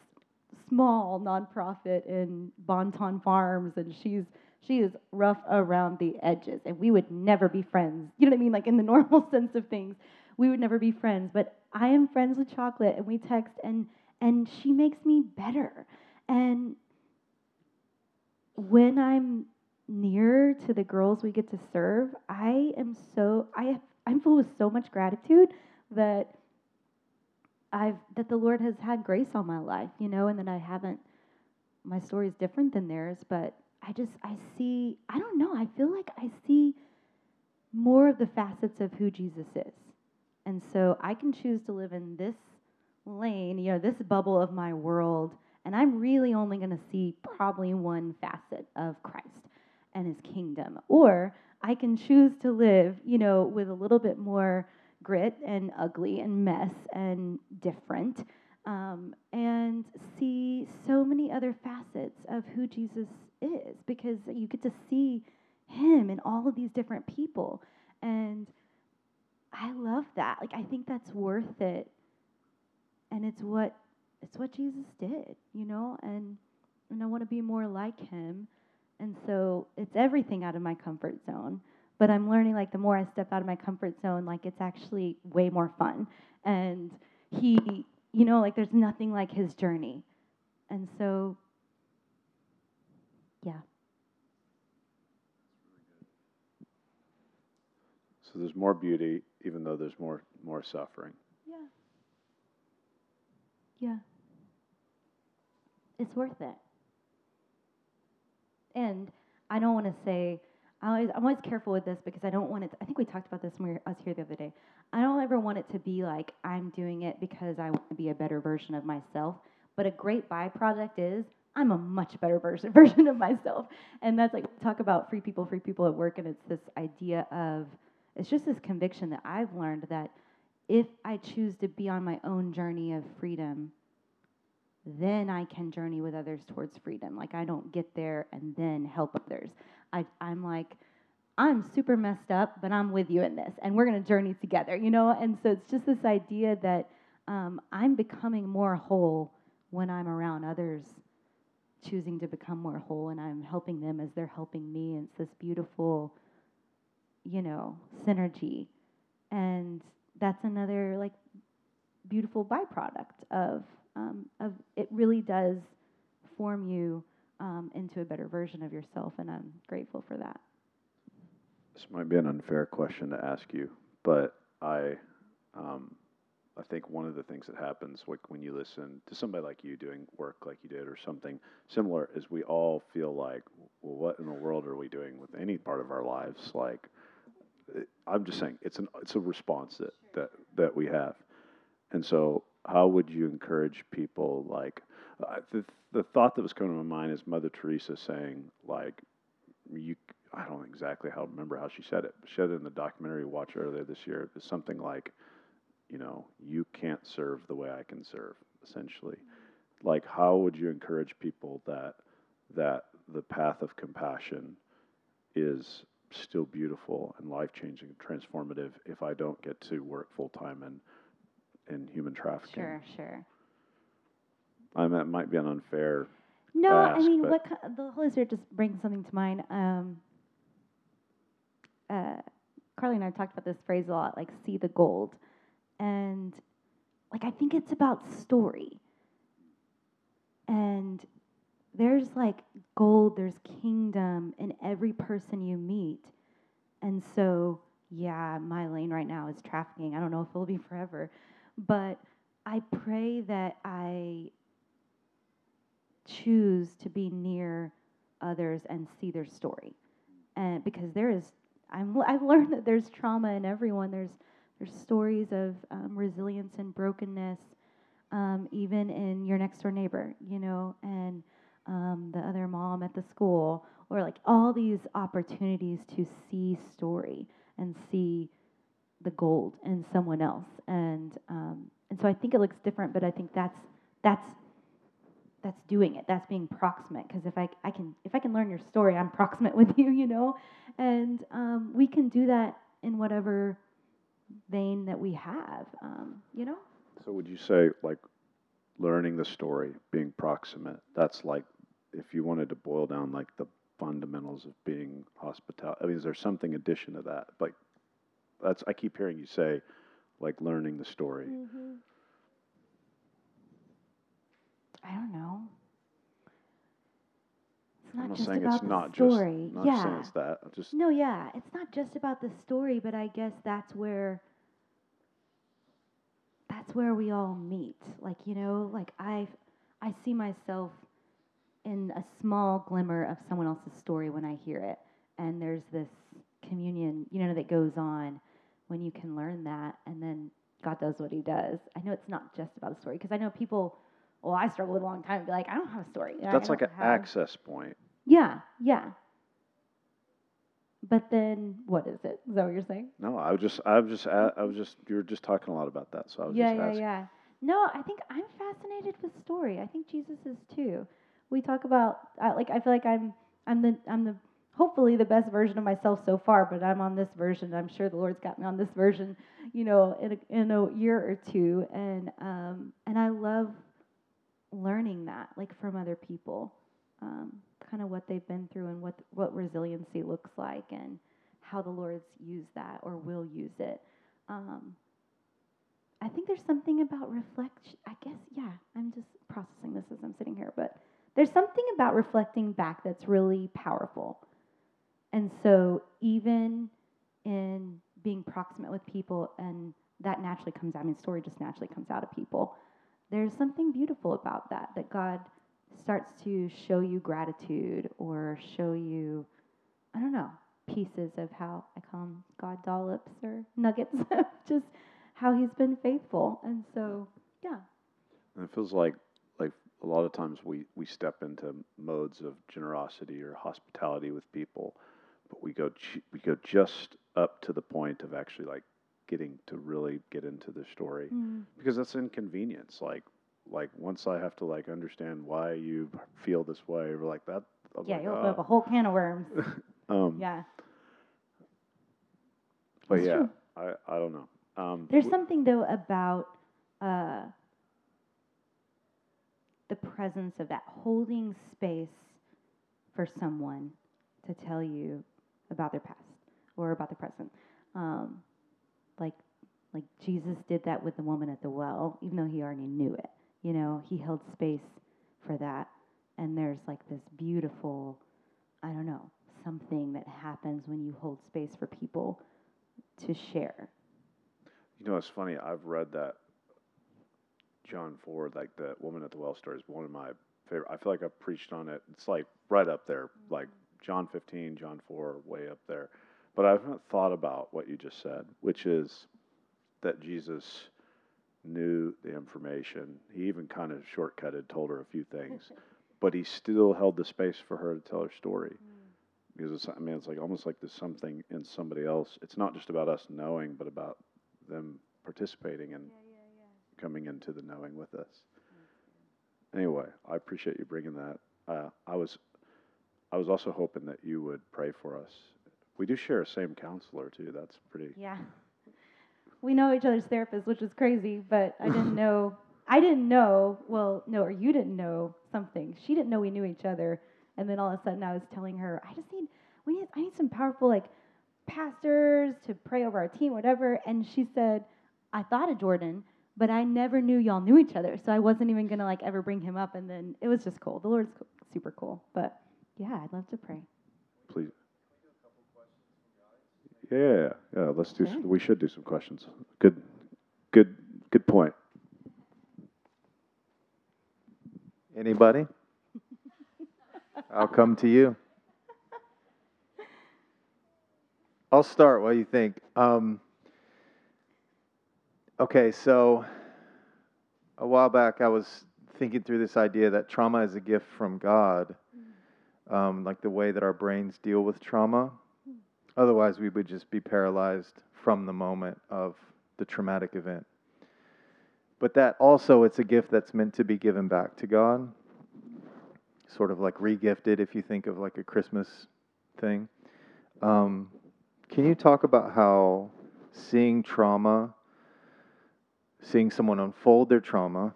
small nonprofit in Bonton Farms, and she's she is rough around the edges, and we would never be friends. You know what I mean? Like in the normal sense of things, we would never be friends. But I am friends with Chocolate, and we text, and and she makes me better. And when I'm near to the girls we get to serve, I am so I I'm full with so much gratitude that I've that the Lord has had grace on my life, you know, and that I haven't my story is different than theirs, but I just I see I don't know, I feel like I see more of the facets of who Jesus is. And so I can choose to live in this lane, you know, this bubble of my world, and I'm really only going to see probably one facet of Christ and his kingdom. Or I can choose to live, you know, with a little bit more grit and ugly and mess and different um, and see so many other facets of who Jesus is because you get to see him in all of these different people. And I love that. Like I think that's worth it. And it's what it's what Jesus did, you know, and and I want to be more like him. And so it's everything out of my comfort zone. But I'm learning like the more I step out of my comfort zone, like it's actually way more fun. And he, you know, like there's nothing like his journey. And so, yeah. So there's more beauty, even though there's more more suffering. Yeah. Yeah. It's worth it. And I don't want to say always, I'm always careful with this because I don't want it. To, I think we talked about this when we were, I was here the other day. I don't ever want it to be like I'm doing it because I want to be a better version of myself. But a great byproduct is I'm a much better version version of myself, and that's like talk about free people, free people at work, and it's this idea of it's just this conviction that I've learned that if I choose to be on my own journey of freedom, then I can journey with others towards freedom. Like I don't get there and then help others. I, I'm like, I'm super messed up, but I'm with you in this, and we're going to journey together, you know? And so it's just this idea that um, I'm becoming more whole when I'm around others choosing to become more whole, and I'm helping them as they're helping me. And it's this beautiful, you know, synergy. And that's another, like, beautiful byproduct of, um, of it really does form you um, into a better version of yourself, and I'm grateful for that. This might be an unfair question to ask you, but I, um, I think one of the things that happens when you listen to somebody like you doing work like you did or something similar is we all feel like, well, what in the world are we doing with any part of our lives? Like, I'm just saying it's an it's a response that that that we have, and so how would you encourage people like uh, the the thought that was coming to my mind is Mother Teresa saying like you I don't exactly how remember how she said it. She said it in the documentary we watched earlier this year. It's something like, you know, you can't serve the way I can serve. Essentially, like how would you encourage people that that the path of compassion is still beautiful and life changing, and transformative if I don't get to work full time in in human trafficking. Sure, sure. I mean, that might be an unfair. No, I mean, what the Holy Spirit just brings something to mind. Um, uh, Carly and I have talked about this phrase a lot, like "see the gold," and like I think it's about story. And there's like gold, there's kingdom in every person you meet, and so yeah, my lane right now is trafficking. I don't know if it'll be forever, but I pray that I choose to be near others and see their story. And because there is I'm, i've learned that there's trauma in everyone. There's there's stories of um, resilience and brokenness um, even in your next door neighbor you know and um, the other mom at the school or like all these opportunities to see story and see the gold in someone else and um, and so i think it looks different but i think that's that's that's doing it that's being proximate because if I, I can if i can learn your story i'm proximate with you you know and um, we can do that in whatever vein that we have um, you know So would you say like learning the story, being proximate? That's like if you wanted to boil down like the fundamentals of being hospitality. I mean, is there something addition to that? Like that's I keep hearing you say like learning the story. Mm-hmm. i don't know it's I'm not not just saying about it's the not story just not yeah saying it's that. I'm just No, yeah, it's not just about the story, but I guess that's where that's where we all meet. Like, you know, like I I see myself in a small glimmer of someone else's story when I hear it. And there's this communion, you know, that goes on when you can learn that and then God does what he does. I know it's not just about the story because I know people well, I struggle with a long time and be like, I don't have a story. I that's like an have- access point. Yeah, yeah. But then what is it? Is that what you're saying? No, I was just I was just I was just you were just talking a lot about that. So I was yeah, just yeah, asking. yeah. No, I think I'm fascinated with story. I think Jesus is too. We talk about uh, like I feel like I'm I'm the I'm the hopefully the best version of myself so far, but I'm on this version. I'm sure the Lord's got me on this version, you know, in a, in a year or two, and um and I love learning that like from other people, um, kind of what they've been through and what what resiliency looks like and how the Lord's used that or will use it. Um, I think there's something about reflection. I guess, yeah, I'm just processing this as I'm sitting here, but there's something about reflecting back that's really powerful. And so, even in being proximate with people, and that naturally comes out, I mean, story just naturally comes out of people. There's something beautiful about that, that God starts to show you gratitude or show you, I don't know, pieces of how I call them God dollops or nuggets just how he's been faithful. And so, yeah. And it feels like like a lot of times we we step into modes of generosity or hospitality with people, but we go we go just up to the point of actually like getting to really get into the story Mm. because that's inconvenience. Like like once I have to like understand why you feel this way, or like that. I'm Yeah, like, you open up a whole can of worms. um, Yeah. but It's yeah, true. I I don't know. Um, There's w- something, though, about uh, the presence of that, holding space for someone to tell you about their past or about the present. Um, like, like Jesus did that with the woman at the well, even though he already knew it. You know, he held space for that. And there's like this beautiful, I don't know, something that happens when you hold space for people to share. You know, it's funny. I've read that John 4, like the woman at the well story, is one of my favorite. I feel like I've preached on it. It's like right up there, like John 15, John 4, way up there. But I haven't thought about what you just said, which is that Jesus knew the information. He even kind of shortcutted, told her a few things, but he still held the space for her to tell her story. Because it's, I mean, it's like almost like there's something in somebody else. It's not just about us knowing, but about them participating and coming into the knowing with us. Anyway, I appreciate you bringing that. Uh, I was, I was also hoping that you would pray for us. We do share a same counselor too. That's pretty. Yeah. We know each other's therapists, which is crazy, but I didn't know. I didn't know. Well, no, or you didn't know something. She didn't know we knew each other, and then all of a sudden I was telling her, I just need, we need, I need some powerful like pastors to pray over our team, whatever. And she said, I thought of Jordan, but I never knew y'all knew each other, so I wasn't even gonna like ever bring him up. And then it was just cool. The Lord's super cool, but yeah, I'd love to pray. Please. Yeah, yeah, yeah. Let's do. Sure. Some, we should do some questions. Good, good, good point. Anybody? I'll come to you. I'll start. What do you think? Um, okay, so a while back I was thinking through this idea that trauma is a gift from God, um, like the way that our brains deal with trauma. Otherwise, we would just be paralyzed from the moment of the traumatic event. But that also, it's a gift that's meant to be given back to God, sort of like regifted, if you think of like a Christmas thing. Um, can you talk about how seeing trauma, seeing someone unfold their trauma,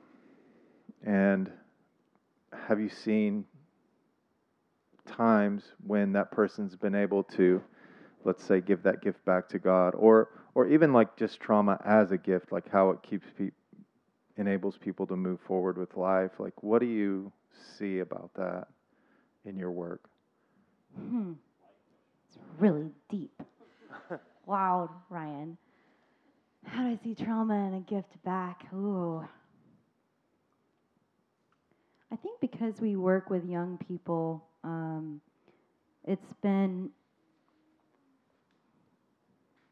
and have you seen times when that person's been able to, let's say, give that gift back to God, or or even like just trauma as a gift, like how it keeps people enables people to move forward with life. Like, what do you see about that in your work? Hmm. It's really deep. wow, Ryan. How do I see trauma and a gift back? Ooh. I think because we work with young people, um, it's been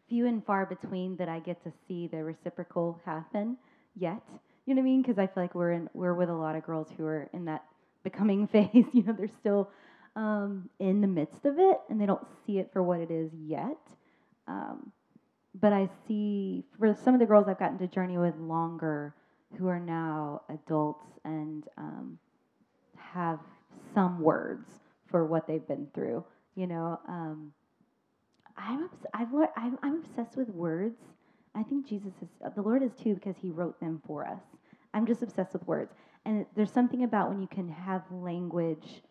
few and far between that I get to see the reciprocal happen yet. You know what I mean? Because I feel like we're in we're with a lot of girls who are in that becoming phase. You know, they're still um, in the midst of it and they don't see it for what it is yet. Um, but I see for some of the girls I've gotten to journey with longer who are now adults and um, have some words for what they've been through. You know, um, I'm, obs- I've, lear- I'm, I'm obsessed with words. I think Jesus is, the Lord is too because he wrote them for us. I'm just obsessed with words. And there's something about when you can have language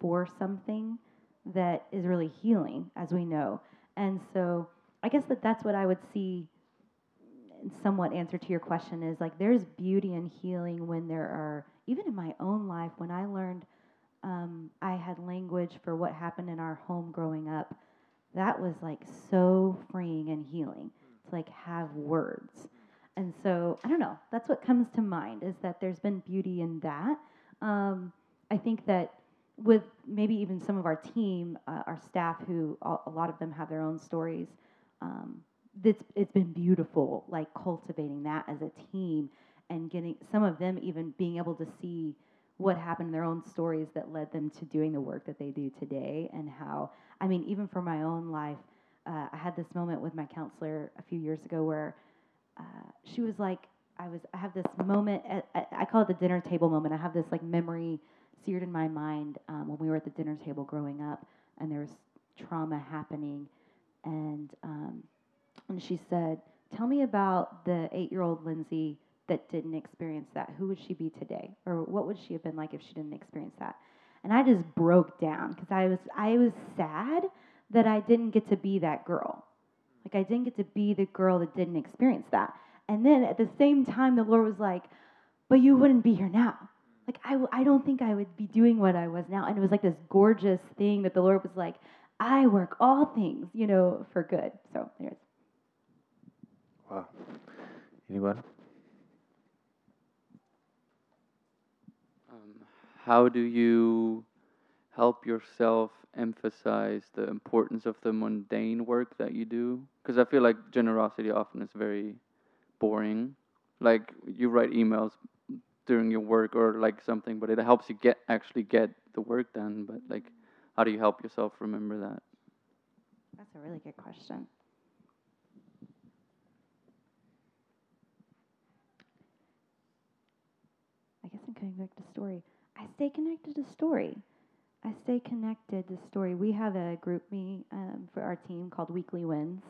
for something that is really healing, as we know. And so I guess that that's what I would see somewhat answer to your question is like there's beauty and healing when there are, even in my own life, when I learned um, I had language for what happened in our home growing up, that was like so freeing and healing to like have words. And so I don't know. That's what comes to mind is that there's been beauty in that. Um, I think that with maybe even some of our team, uh, our staff, who a a lot of them have their own stories, um, it's it's been beautiful, like cultivating that as a team and getting some of them even being able to see what happened in their own stories that led them to doing the work that they do today and how i mean even for my own life uh, i had this moment with my counselor a few years ago where uh, she was like i was i have this moment at, i call it the dinner table moment. I have this like memory seared in my mind um, when we were at the dinner table growing up and there was trauma happening. And um, and she said tell me about the eight year old lindsay that didn't experience that who would she be today? Or what would she have been like if she didn't experience that? And i just broke down because i was i was sad that i didn't get to be that girl. Like i didn't get to be the girl that didn't experience that. And then at the same time the lord was like but you wouldn't be here now. Like I, I don't think i would be doing what i was now. And it was like this gorgeous thing that the lord was like i work all things you know for good. So anyways. Wow. Anyone? Um, how do you help yourself emphasize the importance of the mundane work that you do? Because I feel like generosity often is very boring. Like you write emails during your work or like something, but it helps you get actually get the work done. But like, how do you help yourself remember that? That's a really good question. I guess I'm coming back to story. I stay connected to story. I stay connected to story. We have a GroupMe um, for our team called Weekly Wins,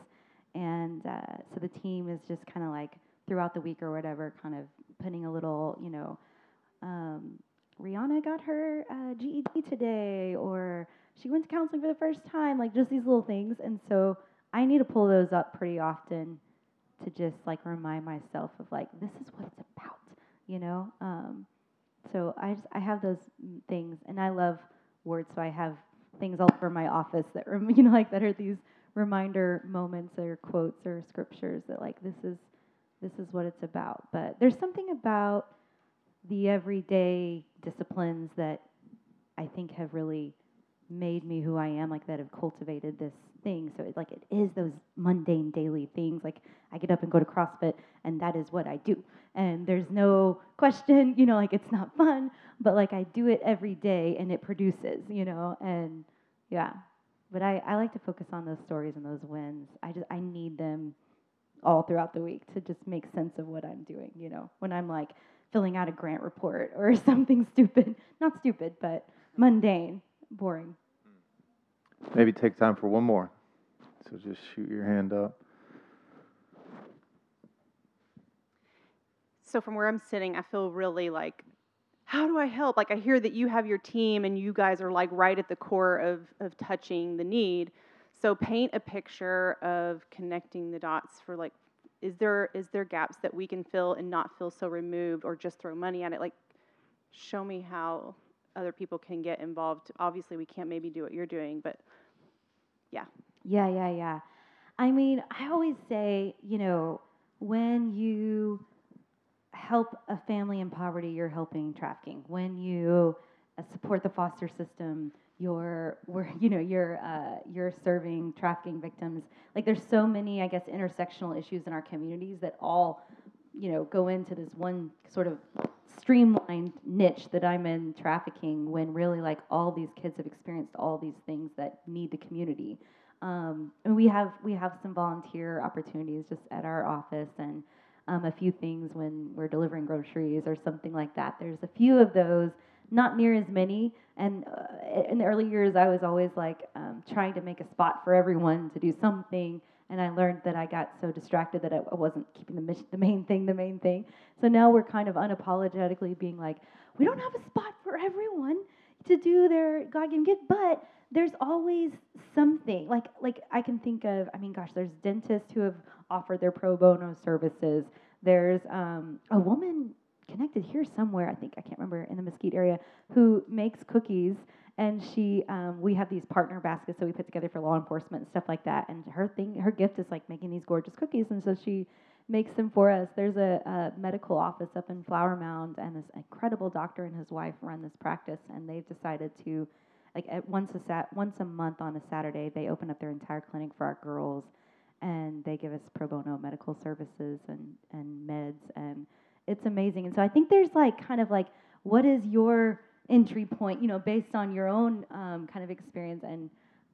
and uh, so the team is just kind of like throughout the week or whatever, kind of putting a little, you know, um, Rihanna got her uh, GED today, or she went to counseling for the first time, like just these little things. And so I need to pull those up pretty often to just like remind myself of like this is what it's about, you know. Um, so I just I have those things, and I love words, so I have things all over my office that you know like that are these reminder moments or quotes or scriptures that like this is this is what it's about. But there's something about the everyday disciplines that I think have really made me who I am, like that have cultivated this So it, like it is those mundane daily things. Like I get up and go to CrossFit, and that is what I do. And there's no question, you know, like it's not fun, but like I do it every day, and it produces, you know, and yeah. But I, I like to focus on those stories and those wins. I just I need them all throughout the week to just make sense of what I'm doing. You know, when I'm like filling out a grant report or something stupid, not stupid, but mundane, boring. Maybe take time for one more. So just shoot your hand up. So from where I'm sitting, I feel really like, how do I help? Like I hear that you have your team and you guys are like right at the core of of touching the need. So paint a picture of connecting the dots for like is there is there gaps that we can fill and not feel so removed or just throw money at it like show me how other people can get involved. Obviously we can't maybe do what you're doing, but yeah. Yeah, yeah, yeah. I mean, I always say, you know, when you help a family in poverty, you're helping trafficking. When you uh, support the foster system, you're, you know, you're, uh, you're serving trafficking victims. Like, there's so many, I guess, intersectional issues in our communities that all, you know, go into this one sort of streamlined niche that I'm in trafficking. When really, like, all these kids have experienced all these things that need the community. Um, and we have we have some volunteer opportunities just at our office and um, a few things when we're delivering groceries or something like that. There's a few of those, not near as many. And uh, in the early years, I was always like um, trying to make a spot for everyone to do something. And I learned that I got so distracted that I wasn't keeping the mission, the main thing, the main thing. So now we're kind of unapologetically being like, we don't have a spot for everyone to do their God-given gift, but there's always something like like I can think of. I mean, gosh, there's dentists who have offered their pro bono services. There's um, a woman connected here somewhere. I think I can't remember in the Mesquite area who makes cookies. And she, um, we have these partner baskets that we put together for law enforcement and stuff like that. And her thing, her gift is like making these gorgeous cookies. And so she makes them for us. There's a, a, medical office up in Flower Mound, and this incredible doctor and his wife run this practice, and they've decided to, like, at once a sat once a month on a Saturday, they open up their entire clinic for our girls, and they give us pro bono medical services and and meds, and it's amazing. And so I think there's like kind of like what is your entry point, you know, based on your own um, kind of experience, and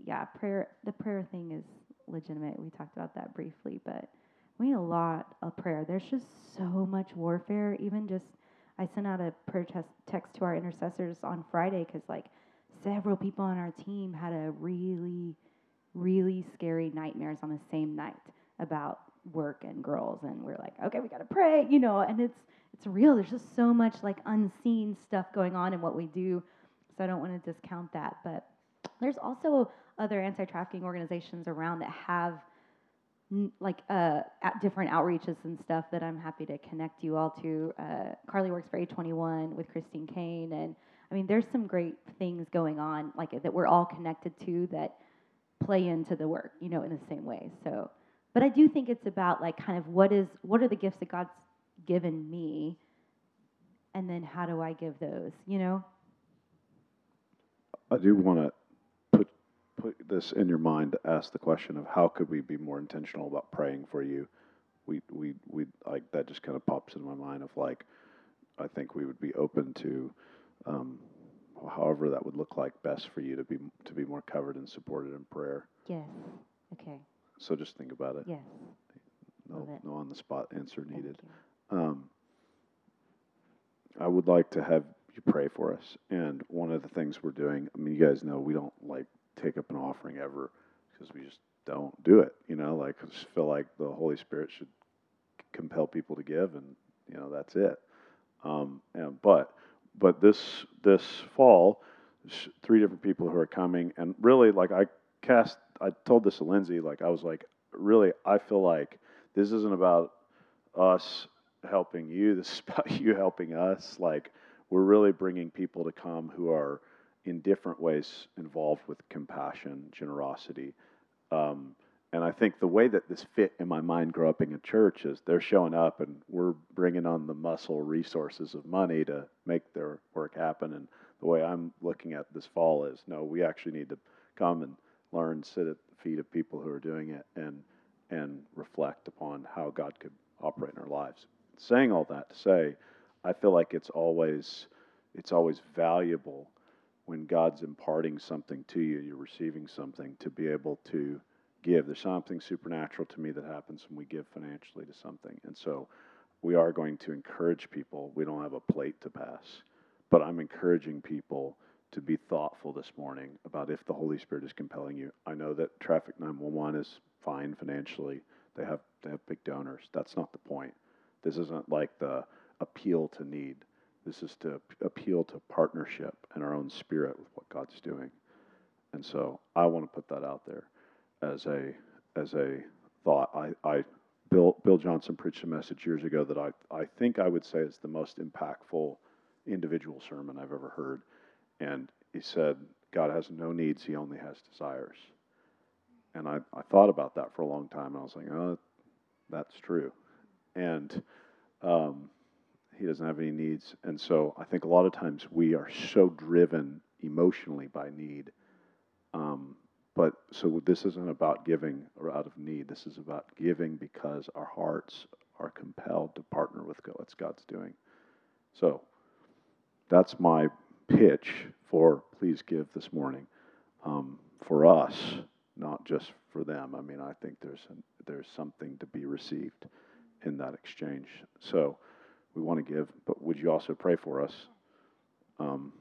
yeah, prayer. The prayer thing is legitimate. We talked about that briefly, but we need a lot of prayer. There's just so much warfare. Even just, I sent out a prayer test, text to our intercessors on Friday because like several people on our team had a really, really scary nightmares on the same night about work and girls, and we're like, okay, we gotta pray, you know, and it's it's real. There's just so much like unseen stuff going on in what we do, so I don't want to discount that. But there's also other anti-trafficking organizations around that have like uh, different outreaches and stuff that I'm happy to connect you all to. Uh, Carly works for A21 with Christine Caine, and I mean, there's some great things going on like that we're all connected to that play into the work, you know, in the same way. So, but I do think it's about like kind of what is what are the gifts that God's given me, and then how do I give those? You know? I do want to put put this in your mind to ask the question of how could we be more intentional about praying for you. We we we like that just kind of pops in my mind of like I think we would be open to um, however that would look like best for you to be to be more covered and supported in prayer. Yes. Okay. So just think about it. Yes. No no on the spot answer needed. Um, I would like to have you pray for us. And one of the things we're doing, I mean, you guys know we don't like take up an offering ever because we just don't do it. You know, like I just feel like the Holy Spirit should compel people to give, and you know that's it. Um, and but but this this fall, three different people who are coming, and really like I cast. I told this to Lindsay. Like I was like, really, I feel like this isn't about us helping you. This is about you helping us. Like we're really bringing people to come who are in different ways involved with compassion, generosity. Um, and I think the way that this fit in my mind growing up in a church is they're showing up and we're bringing on the muscle resources of money to make their work happen. And the way I'm looking at this fall is no, we actually need to come and learn, sit at the feet of people who are doing it and and reflect upon how God could operate in our lives. Saying all that to say, I feel like it's always it's always valuable when God's imparting something to you, you're receiving something to be able to give. There's something supernatural to me that happens when we give financially to something. And so we are going to encourage people. We don't have a plate to pass, but I'm encouraging people to be thoughtful this morning about if the Holy Spirit is compelling you. I know that Traffick911 is fine financially. They have they have big donors. That's not the point. This isn't like the appeal to need. This is to appeal to partnership and our own spirit with what God's doing. And so I want to put that out there as a as a thought. I, I Bill Bill Johnson preached a message years ago that I, I think I would say is the most impactful individual sermon I've ever heard. And he said, God has no needs, he only has desires. And I, I thought about that for a long time and I was like, oh, that's true. And um, he doesn't have any needs. And so I think a lot of times we are so driven emotionally by need. Um, but so this isn't about giving or out of need. This is about giving because our hearts are compelled to partner with God, what God's doing. So that's my pitch for please give this morning um, for us, not just for them. I mean, I think there's an, there's something to be received in that exchange. So we want to give, but would you also pray for us? Um,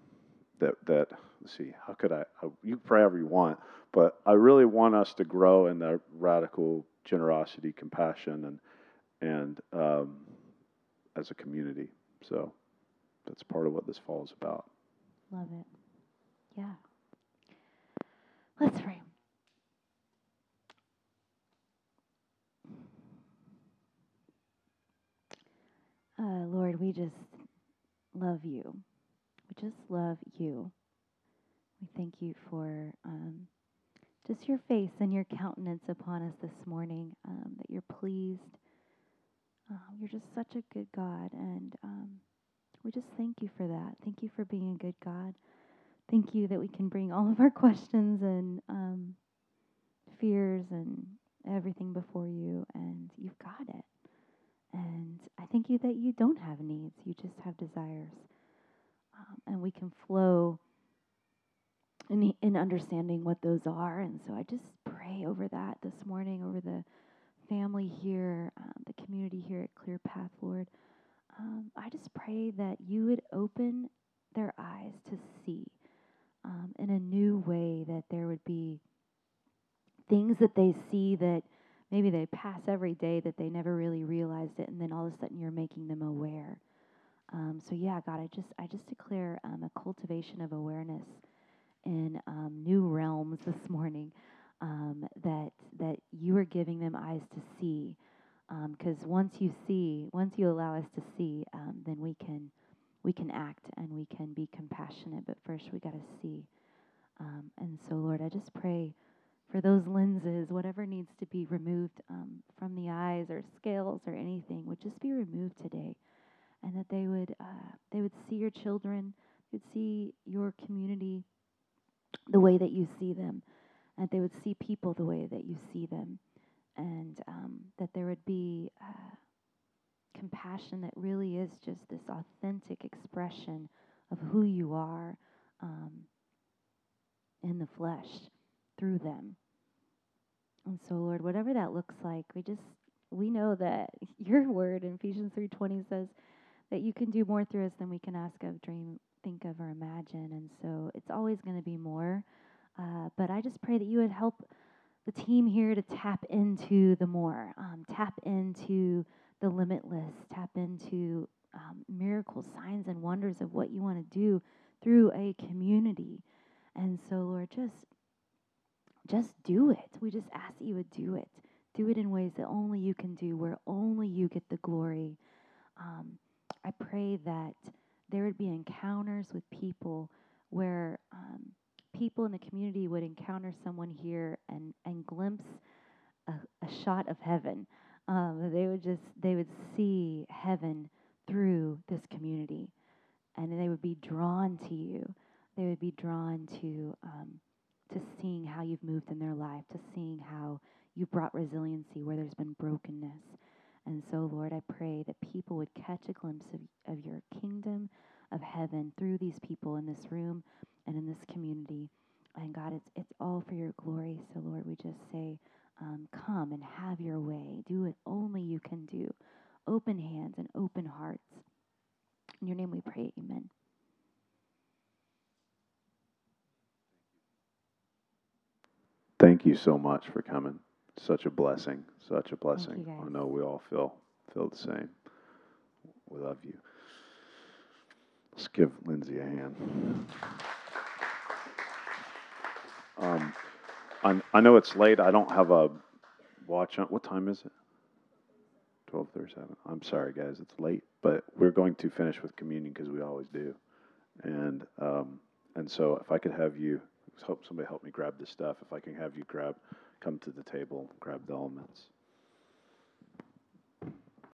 that that let's see, how could I, I? You pray however you want, but I really want us to grow in that radical generosity, compassion, and and um, as a community. So that's part of what this fall is about. Love it. Yeah. Let's pray. Uh, Lord, we just love you. We just love you. We thank you for um, just your face and your countenance upon us this morning, um, that you're pleased. Uh, you're just such a good God, and um, we just thank you for that. Thank you for being a good God. Thank you that we can bring all of our questions and um, fears and everything before you, and you've got it. And I thank you that you don't have needs, you just have desires. Um, and we can flow in, in understanding what those are. And so I just pray over that this morning, over the family here, um, the community here at Clear Path, Lord. Um, I just pray that you would open their eyes to see um, in a new way, that there would be things that they see that maybe they pass every day that they never really realized it, and then all of a sudden you're making them aware. Um, so yeah, God, I just I just declare um, a cultivation of awareness in um, new realms this morning. Um, that that you are giving them eyes to see, because once you see, once you allow us to see, um, then we can we can act and we can be compassionate. But first, we got to see. Um, and so, Lord, I just pray for those lenses, whatever needs to be removed um, from the eyes or scales or anything, would just be removed today, and that they would uh, they would see your children, they would see your community the way that you see them, and they would see people the way that you see them, and um, that there would be uh, compassion that really is just this authentic expression of who you are um, in the flesh through them. And so, Lord, whatever that looks like, we just we know that your word in Ephesians 3:20 says that you can do more through us than we can ask of, dream, think of, or imagine. And so it's always going to be more. Uh, but I just pray that you would help the team here to tap into the more, um, tap into the limitless, tap into um, miracles, signs, and wonders of what you want to do through a community. And so, Lord, just just do it. We just ask that you would do it. Do it in ways that only you can do, where only you get the glory. Um, I pray that there would be encounters with people where um, people in the community would encounter someone here and, and glimpse a, a shot of heaven. Um, they would just they would see heaven through this community, and they would be drawn to you. They would be drawn to um, to seeing how you've moved in their life, to seeing how you brought resiliency where there's been brokenness. And so, Lord, I pray that people would catch a glimpse of, of your kingdom of heaven through these people in this room and in this community. And God, it's, it's all for your glory. So, Lord, we just say, um, come and have your way. Do what only you can do. Open hands and open hearts. In your name we pray, amen. Thank you so much for coming. Such a blessing. Such a blessing. I know we all feel feel the same. We love you. Let's give Lindsay a hand. Um, I'm, I know it's late. I don't have a watch on. What time is it? Twelve thirty-seven. I'm sorry, guys. It's late, but we're going to finish with communion because we always do. And um, and so if I could have you, hope somebody help me grab this stuff. If I can have you grab, come to the table, grab the elements.